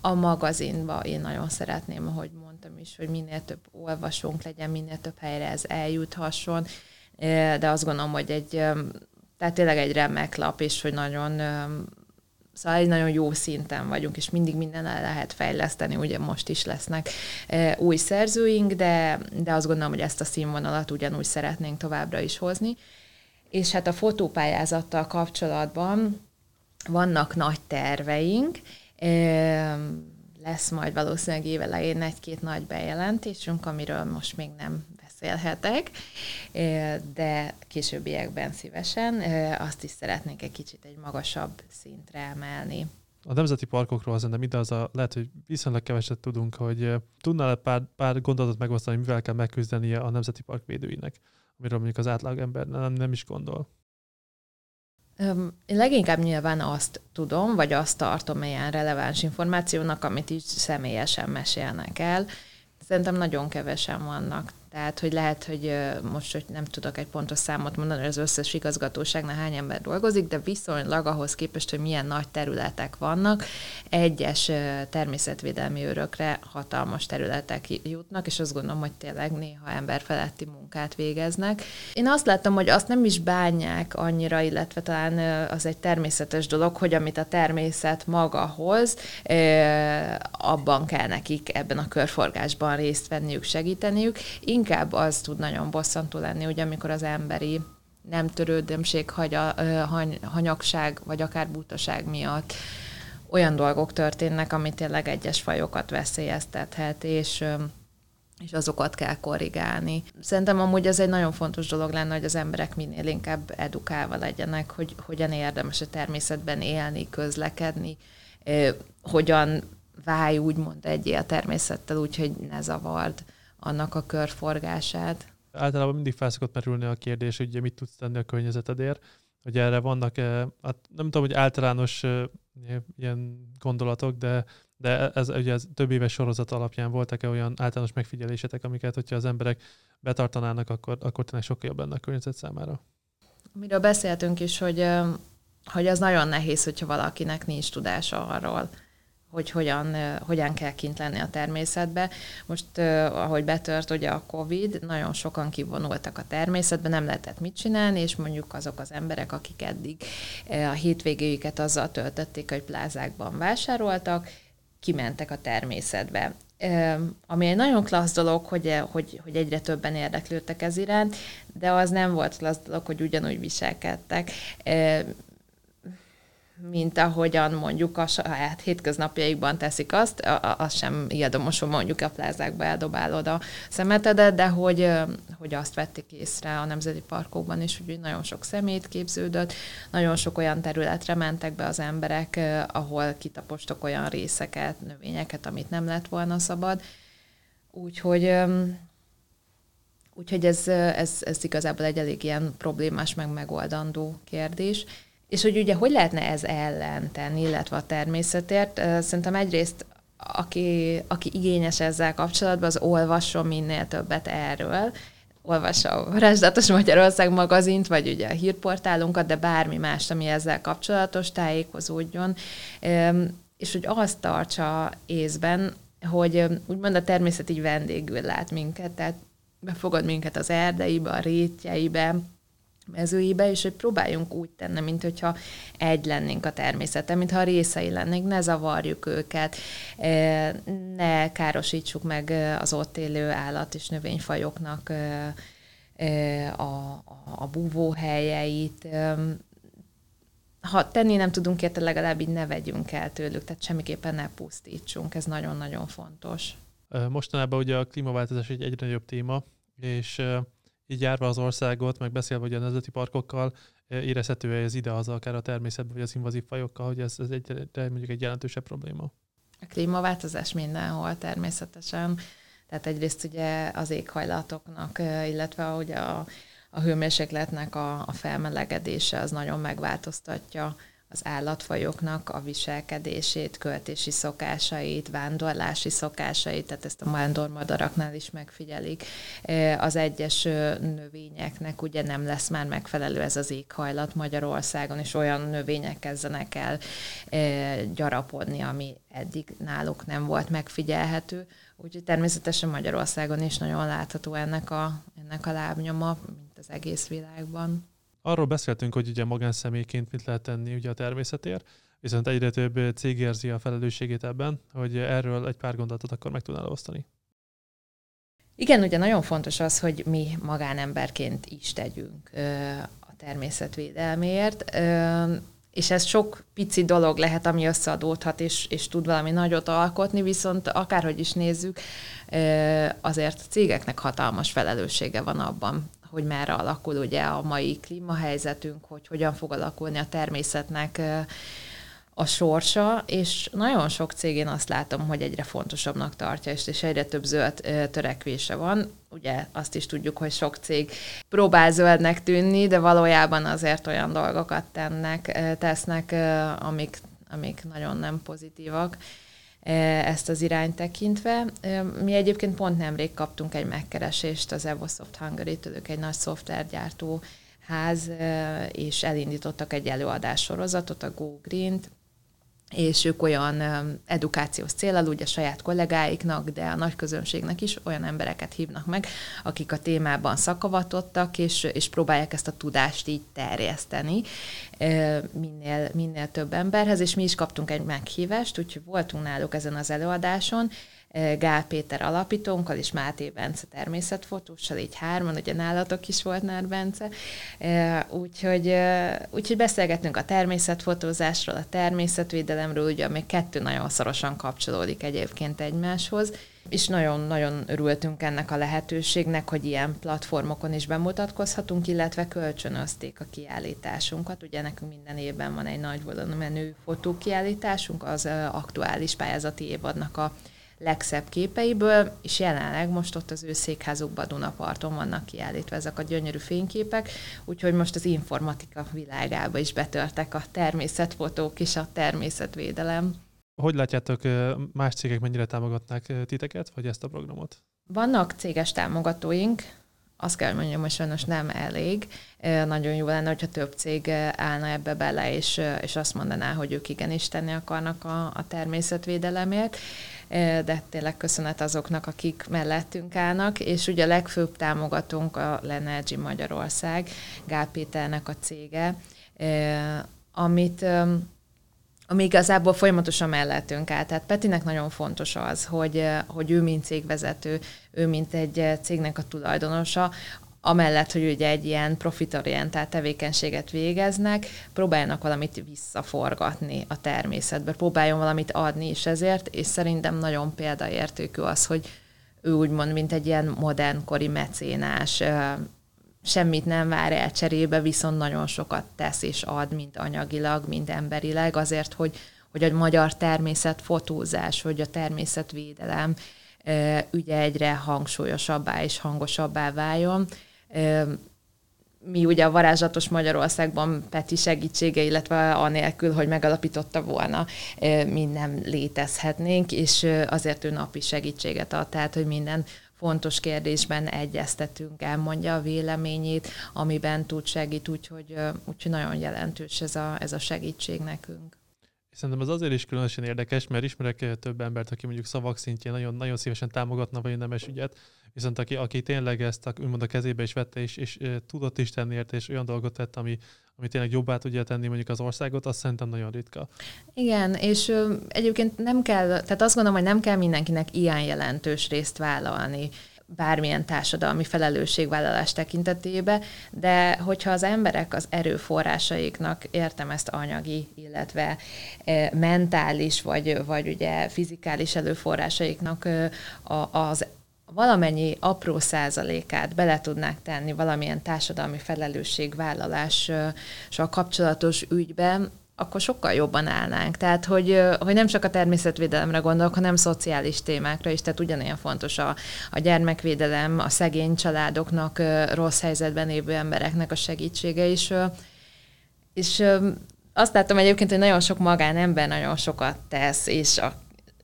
A magazinba én nagyon szeretném, ahogy mondtam is, hogy minél több olvasónk legyen, minél több helyre ez eljuthasson, de azt gondolom, hogy egy, tehát tényleg egy remek lap, és hogy nagyon Szóval egy nagyon jó szinten vagyunk, és mindig minden el lehet fejleszteni, ugye most is lesznek e, új szerzőink, de, de azt gondolom, hogy ezt a színvonalat ugyanúgy szeretnénk továbbra is hozni. És hát a fotópályázattal kapcsolatban vannak nagy terveink, e, lesz majd valószínűleg évelején egy-két nagy bejelentésünk, amiről most még nem beszélhetek, de későbbiekben szívesen. Azt is szeretnénk egy kicsit egy magasabb szintre emelni. A nemzeti parkokról szerintem ide az a, lehet, hogy viszonylag keveset tudunk, hogy tudnál pár, pár gondolatot megosztani, mivel kell megküzdenie a nemzeti park védőinek, amiről mondjuk az átlag ember nem, nem is gondol. Én leginkább nyilván azt tudom, vagy azt tartom ilyen releváns információnak, amit így személyesen mesélnek el. Szerintem nagyon kevesen vannak tehát, hogy lehet, hogy most hogy nem tudok egy pontos számot mondani, hogy az összes igazgatóságnál hány ember dolgozik, de viszonylag ahhoz képest, hogy milyen nagy területek vannak, egyes természetvédelmi örökre hatalmas területek jutnak, és azt gondolom, hogy tényleg néha emberfeletti munkát végeznek. Én azt látom, hogy azt nem is bánják annyira, illetve talán az egy természetes dolog, hogy amit a természet maga hoz, abban kell nekik ebben a körforgásban részt venniük, segíteniük inkább az tud nagyon bosszantó lenni, hogy amikor az emberi nem törődömség, hagy, hany, hanyagság, vagy akár butaság miatt olyan dolgok történnek, ami tényleg egyes fajokat veszélyeztethet, és és azokat kell korrigálni. Szerintem amúgy ez egy nagyon fontos dolog lenne, hogy az emberek minél inkább edukálva legyenek, hogy hogyan érdemes a természetben élni, közlekedni, hogyan válj úgymond egyé a természettel, úgyhogy ne zavard annak a körforgását. Általában mindig felszokott merülni a kérdés, hogy ugye mit tudsz tenni a környezetedért, hogy erre vannak, hát nem tudom, hogy általános ilyen gondolatok, de de ez ugye ez több éves sorozat alapján voltak-e olyan általános megfigyelésetek, amiket, hogyha az emberek betartanának, akkor, akkor tényleg sokkal jobb lenne a környezet számára? Amiről beszéltünk is, hogy, hogy az nagyon nehéz, hogyha valakinek nincs tudása arról, hogy hogyan, hogyan kell kint lenni a természetbe. Most, ahogy betört ugye a Covid, nagyon sokan kivonultak a természetbe, nem lehetett mit csinálni, és mondjuk azok az emberek, akik eddig a hétvégéjüket azzal töltötték, hogy plázákban vásároltak, kimentek a természetbe. Ami egy nagyon klassz dolog, hogy, hogy, hogy egyre többen érdeklődtek ez iránt, de az nem volt klassz dolog, hogy ugyanúgy viselkedtek mint ahogyan mondjuk a saját hétköznapjaikban teszik azt, az sem érdemes, hogy mondjuk a plázákba eldobálod a szemetedet, de hogy, hogy azt vették észre a nemzeti parkokban is, hogy nagyon sok szemét képződött, nagyon sok olyan területre mentek be az emberek, ahol kitapostok olyan részeket, növényeket, amit nem lett volna szabad. Úgyhogy Úgyhogy ez, ez, ez igazából egy elég ilyen problémás, meg megoldandó kérdés. És hogy ugye hogy lehetne ez ellen illetve a természetért? Szerintem egyrészt aki, aki igényes ezzel kapcsolatban, az olvasson minél többet erről, olvassa a Varázslatos Magyarország magazint, vagy ugye a hírportálunkat, de bármi más, ami ezzel kapcsolatos, tájékozódjon, és hogy azt tartsa észben, hogy úgymond a természet így vendégül lát minket, tehát befogad minket az erdeibe, a rétjeibe, mezőibe, és hogy próbáljunk úgy tenni, mint hogyha egy lennénk a természeten, mintha részei lennénk, ne zavarjuk őket, e, ne károsítsuk meg az ott élő állat és növényfajoknak e, e, a, a búvóhelyeit, ha tenni nem tudunk érte, legalább így ne vegyünk el tőlük, tehát semmiképpen ne pusztítsunk, ez nagyon-nagyon fontos. Mostanában ugye a klímaváltozás egy egyre nagyobb téma, és így járva az országot, meg beszélve ugye a nemzeti parkokkal, érezhető ez ide az akár a természetben, vagy az invazív fajokkal, hogy ez, ez egy, mondjuk egy jelentősebb probléma. A klímaváltozás mindenhol természetesen. Tehát egyrészt ugye az éghajlatoknak, illetve ugye a, a hőmérsékletnek a, a felmelegedése az nagyon megváltoztatja az állatfajoknak a viselkedését, költési szokásait, vándorlási szokásait, tehát ezt a vándormadaraknál is megfigyelik. Az egyes növényeknek ugye nem lesz már megfelelő ez az éghajlat Magyarországon, és olyan növények kezdenek el gyarapodni, ami eddig náluk nem volt megfigyelhető. Úgyhogy természetesen Magyarországon is nagyon látható ennek a, ennek a lábnyoma, mint az egész világban. Arról beszéltünk, hogy ugye magánszemélyként mit lehet tenni ugye a természetért, viszont egyre több cég érzi a felelősségét ebben, hogy erről egy pár gondolatot akkor meg tudnál osztani. Igen, ugye nagyon fontos az, hogy mi magánemberként is tegyünk a természetvédelmért, és ez sok pici dolog lehet, ami összeadódhat, és, és tud valami nagyot alkotni, viszont akárhogy is nézzük, azért cégeknek hatalmas felelőssége van abban, hogy merre alakul ugye a mai klímahelyzetünk, hogy hogyan fog alakulni a természetnek a sorsa, és nagyon sok cég azt látom, hogy egyre fontosabbnak tartja, és, és egyre több zöld törekvése van. Ugye azt is tudjuk, hogy sok cég próbál zöldnek tűnni, de valójában azért olyan dolgokat tennek, tesznek, amik, amik nagyon nem pozitívak. E, ezt az irányt tekintve. E, mi egyébként pont nemrég kaptunk egy megkeresést az Evosoft Hungary-től, ők egy nagy szoftvergyártó ház, e, és elindítottak egy előadás sorozatot, a Go Green-t, és ők olyan edukációs célral, ugye saját kollégáiknak, de a nagy közönségnek is olyan embereket hívnak meg, akik a témában szakavatottak, és, és próbálják ezt a tudást így terjeszteni minél, minél több emberhez, és mi is kaptunk egy meghívást, úgyhogy voltunk náluk ezen az előadáson. Gál Péter alapítónkkal és Máté Bence természetfotóssal, így hárman, ugye nálatok is volt Nár Bence, úgyhogy, úgyhogy beszélgetünk a természetfotózásról, a természetvédelemről, ugye még kettő nagyon szorosan kapcsolódik egyébként egymáshoz, és nagyon-nagyon örültünk ennek a lehetőségnek, hogy ilyen platformokon is bemutatkozhatunk, illetve kölcsönözték a kiállításunkat. Ugye nekünk minden évben van egy nagy menő fotókiállításunk, az aktuális pályázati évadnak a legszebb képeiből, és jelenleg most ott az ő székházukban Dunaparton vannak kiállítva ezek a gyönyörű fényképek, úgyhogy most az informatika világába is betörtek a természetfotók és a természetvédelem. Hogy látjátok, más cégek mennyire támogatnák titeket, vagy ezt a programot? Vannak céges támogatóink, azt kell mondjam, hogy sajnos nem elég. Nagyon jó lenne, hogyha több cég állna ebbe bele, és, és azt mondaná, hogy ők igenis tenni akarnak a, a természetvédelemért de tényleg köszönet azoknak, akik mellettünk állnak, és ugye a legfőbb támogatónk a Lenergy Magyarország, Gál Péternek a cége, amit ami igazából folyamatosan mellettünk áll. Tehát Petinek nagyon fontos az, hogy, hogy ő, mint cégvezető, ő, mint egy cégnek a tulajdonosa, amellett, hogy ugye egy ilyen profitorientált tevékenységet végeznek, próbáljanak valamit visszaforgatni a természetbe, próbáljon valamit adni is ezért, és szerintem nagyon példaértékű az, hogy ő úgymond, mint egy ilyen modernkori mecénás, semmit nem vár el cserébe, viszont nagyon sokat tesz és ad, mint anyagilag, mint emberileg, azért, hogy, hogy a magyar természet fotózás, hogy a természetvédelem ügye egyre hangsúlyosabbá és hangosabbá váljon mi ugye a varázslatos Magyarországban Peti segítsége, illetve anélkül, hogy megalapította volna, mi nem létezhetnénk, és azért ő napi segítséget ad, tehát, hogy minden fontos kérdésben egyeztetünk, elmondja a véleményét, amiben tud segít, úgyhogy, úgyhogy nagyon jelentős ez a, ez a segítség nekünk. Szerintem ez azért is különösen érdekes, mert ismerek több embert, aki mondjuk szavak szintjén nagyon, nagyon szívesen támogatna vagy nemes ügyet, viszont aki, aki tényleg ezt a, úgymond a kezébe is vette, és, és, és tudott is tenni érte, és olyan dolgot tett, ami, ami tényleg jobbá tudja tenni mondjuk az országot, azt szerintem nagyon ritka. Igen, és ö, egyébként nem kell, tehát azt gondolom, hogy nem kell mindenkinek ilyen jelentős részt vállalni bármilyen társadalmi felelősségvállalás tekintetébe, de hogyha az emberek az erőforrásaiknak, értem ezt anyagi, illetve e, mentális, vagy, vagy ugye fizikális előforrásaiknak e, az valamennyi apró százalékát bele tudnák tenni valamilyen társadalmi felelősségvállalással kapcsolatos ügyben, akkor sokkal jobban állnánk. Tehát, hogy, hogy nem csak a természetvédelemre gondolok, hanem szociális témákra is. Tehát ugyanilyen fontos a, a gyermekvédelem, a szegény családoknak, rossz helyzetben lévő embereknek a segítsége is. És azt látom egyébként, hogy nagyon sok magánember nagyon sokat tesz, és a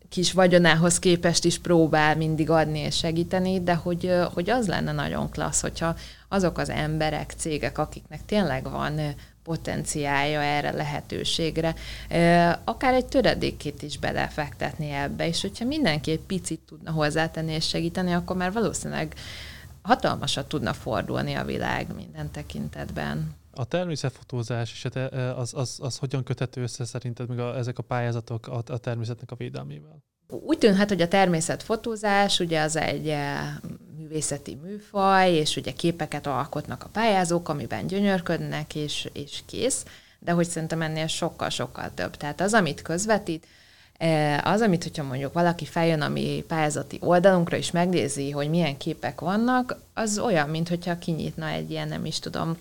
kis vagyonához képest is próbál mindig adni és segíteni, de hogy, hogy az lenne nagyon klassz, hogyha azok az emberek, cégek, akiknek tényleg van potenciálja erre lehetőségre, akár egy töredékét is belefektetni ebbe, és hogyha mindenki egy picit tudna hozzátenni és segíteni, akkor már valószínűleg hatalmasat tudna fordulni a világ minden tekintetben. A természetfotózás és az, az, az hogyan köthető össze szerinted meg a, ezek a pályázatok a, a természetnek a védelmével? Úgy tűnhet, hogy a természetfotózás ugye az egy eh, művészeti műfaj, és ugye képeket alkotnak a pályázók, amiben gyönyörködnek, és, és kész, de hogy szerintem ennél sokkal-sokkal több. Tehát az, amit közvetít, eh, az, amit, hogyha mondjuk valaki feljön a mi pályázati oldalunkra, és megnézi, hogy milyen képek vannak, az olyan, mint hogyha kinyitna egy ilyen, nem is tudom,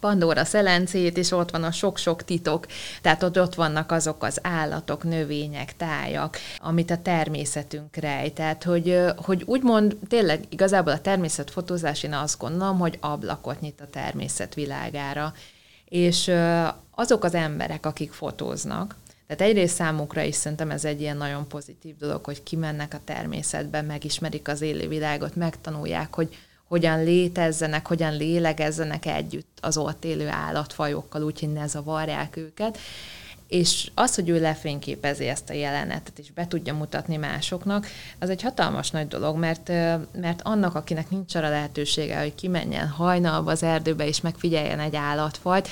Pandora szelencét, és ott van a sok-sok titok, tehát ott, ott vannak azok az állatok, növények, tájak, amit a természetünk rej. Tehát, hogy, hogy úgymond tényleg igazából a természetfotózás, én azt gondolom, hogy ablakot nyit a természet világára. És azok az emberek, akik fotóznak, tehát egyrészt számukra is szerintem ez egy ilyen nagyon pozitív dolog, hogy kimennek a természetbe, megismerik az élővilágot, megtanulják, hogy hogyan létezzenek, hogyan lélegezzenek együtt az ott élő állatfajokkal, úgyhogy ne zavarják őket. és az, hogy ő lefényképezi ezt a jelenetet, és be tudja mutatni másoknak, az egy hatalmas nagy dolog, mert, mert annak, akinek nincs arra lehetősége, hogy kimenjen hajnalba az erdőbe, és megfigyeljen egy állatfajt,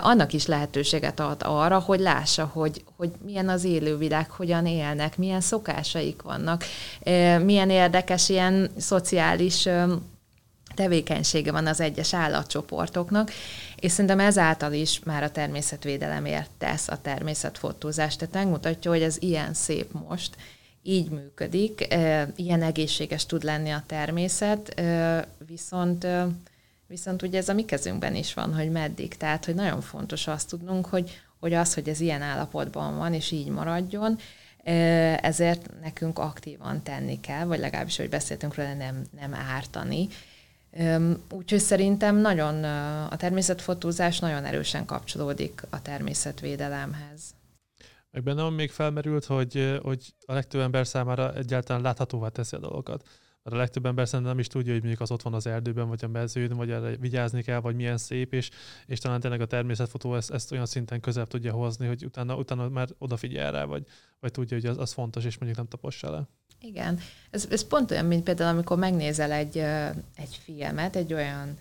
annak is lehetőséget ad arra, hogy lássa, hogy, hogy milyen az élővilág, hogyan élnek, milyen szokásaik vannak, milyen érdekes ilyen szociális tevékenysége van az egyes állatcsoportoknak, és szerintem ezáltal is már a természetvédelemért tesz a természetfotózást. Tehát megmutatja, hogy ez ilyen szép most, így működik, ilyen egészséges tud lenni a természet, viszont viszont ugye ez a mi kezünkben is van, hogy meddig. Tehát, hogy nagyon fontos azt tudnunk, hogy, hogy az, hogy ez ilyen állapotban van, és így maradjon, ezért nekünk aktívan tenni kell, vagy legalábbis, hogy beszéltünk róla, nem, nem ártani. Úgyhogy szerintem nagyon a természetfotózás nagyon erősen kapcsolódik a természetvédelemhez. Meg bennem még felmerült, hogy, hogy a legtöbb ember számára egyáltalán láthatóvá teszi a dolgokat. Mert a legtöbb ember szerintem nem is tudja, hogy mondjuk az ott van az erdőben, vagy a mezőn, vagy erre vigyázni kell, vagy milyen szép, és, és talán tényleg a természetfotó ezt, ezt olyan szinten közel tudja hozni, hogy utána, utána már odafigyel rá, vagy, vagy tudja, hogy az, az fontos, és mondjuk nem tapossa le. Igen. Ez, ez pont olyan, mint például, amikor megnézel egy, egy filmet, egy olyan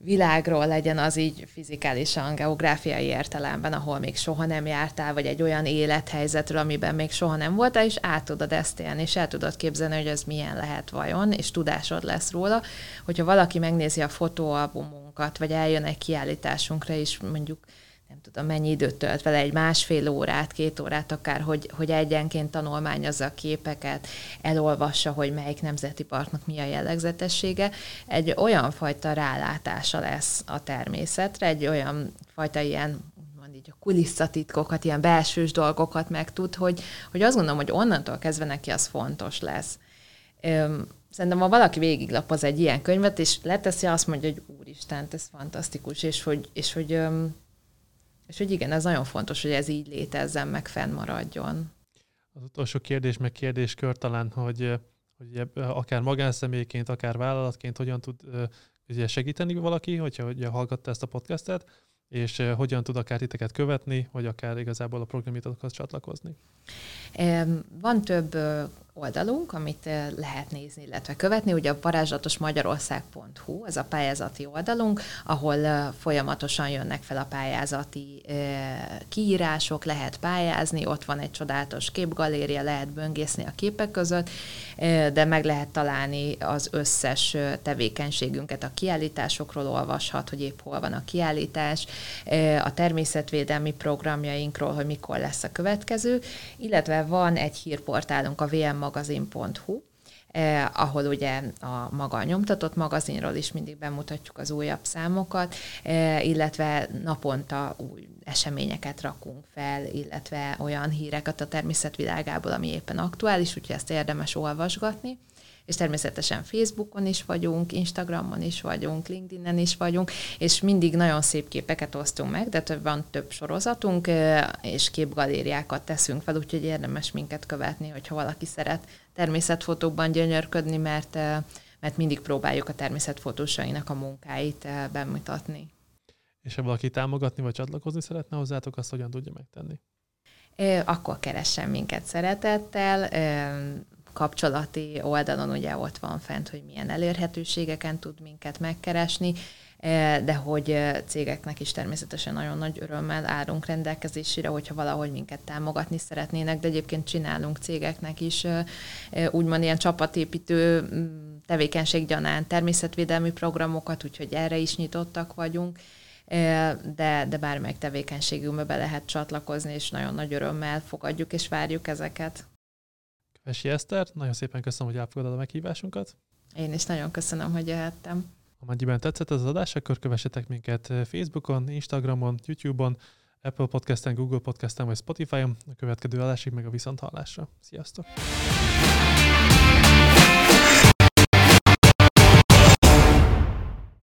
világról legyen az így fizikálisan, geográfiai értelemben, ahol még soha nem jártál, vagy egy olyan élethelyzetről, amiben még soha nem voltál, és át tudod ezt élni, és el tudod képzelni, hogy ez milyen lehet vajon, és tudásod lesz róla. Hogyha valaki megnézi a fotóalbumunkat, vagy eljön egy kiállításunkra, és mondjuk nem tudom, mennyi időt tölt vele, egy másfél órát, két órát akár, hogy, hogy egyenként tanulmányozza a képeket, elolvassa, hogy melyik nemzeti parknak mi a jellegzetessége, egy olyan fajta rálátása lesz a természetre, egy olyan fajta ilyen így a kulisszatitkokat, ilyen belsős dolgokat megtud, hogy, hogy azt gondolom, hogy onnantól kezdve neki az fontos lesz. Szerintem, ha valaki végiglapoz egy ilyen könyvet, és leteszi, azt mondja, hogy úristen, ez fantasztikus, és hogy, és hogy és hogy igen, ez nagyon fontos, hogy ez így létezzen, meg fennmaradjon. Az utolsó kérdés, meg kérdéskör talán, hogy, hogy akár magánszemélyként, akár vállalatként hogyan tud ugye segíteni valaki, hogyha ugye hallgatta ezt a podcastet, és hogyan tud akár titeket követni, vagy akár igazából a programitokhoz csatlakozni? Van több oldalunk, amit lehet nézni, illetve követni. Ugye a varázslatosmagyarország.hu, ez a pályázati oldalunk, ahol folyamatosan jönnek fel a pályázati kiírások, lehet pályázni, ott van egy csodálatos képgaléria, lehet böngészni a képek között, de meg lehet találni az összes tevékenységünket, a kiállításokról olvashat, hogy épp hol van a kiállítás, a természetvédelmi programjainkról, hogy mikor lesz a következő, illetve van egy hírportálunk, a vmmagazin.hu, eh, ahol ugye a maga a nyomtatott magazinról is mindig bemutatjuk az újabb számokat, eh, illetve naponta új eseményeket rakunk fel, illetve olyan híreket a természetvilágából, ami éppen aktuális, úgyhogy ezt érdemes olvasgatni és természetesen Facebookon is vagyunk, Instagramon is vagyunk, LinkedInen is vagyunk, és mindig nagyon szép képeket osztunk meg, de több van több sorozatunk, és képgalériákat teszünk fel, úgyhogy érdemes minket követni, hogyha valaki szeret természetfotókban gyönyörködni, mert, mert mindig próbáljuk a természetfotósainak a munkáit bemutatni. És ha valaki támogatni vagy csatlakozni szeretne hozzátok, azt hogyan tudja megtenni? Akkor keressen minket szeretettel, kapcsolati oldalon ugye ott van fent, hogy milyen elérhetőségeken tud minket megkeresni, e, de hogy e, cégeknek is természetesen nagyon nagy örömmel állunk rendelkezésére, hogyha valahogy minket támogatni szeretnének, de egyébként csinálunk cégeknek is e, úgymond ilyen csapatépítő tevékenység gyanán természetvédelmi programokat, úgyhogy erre is nyitottak vagyunk de, de bármelyik tevékenységünkbe be lehet csatlakozni, és nagyon nagy örömmel fogadjuk és várjuk ezeket. Vesi Eszter, nagyon szépen köszönöm, hogy elfogadod a meghívásunkat. Én is nagyon köszönöm, hogy jöhettem. Amennyiben tetszett ez az adás, akkor kövessetek minket Facebookon, Instagramon, YouTube-on, Apple Podcasten, Google Podcasten vagy Spotify-on. A következő adásig meg a viszonthallásra. Sziasztok!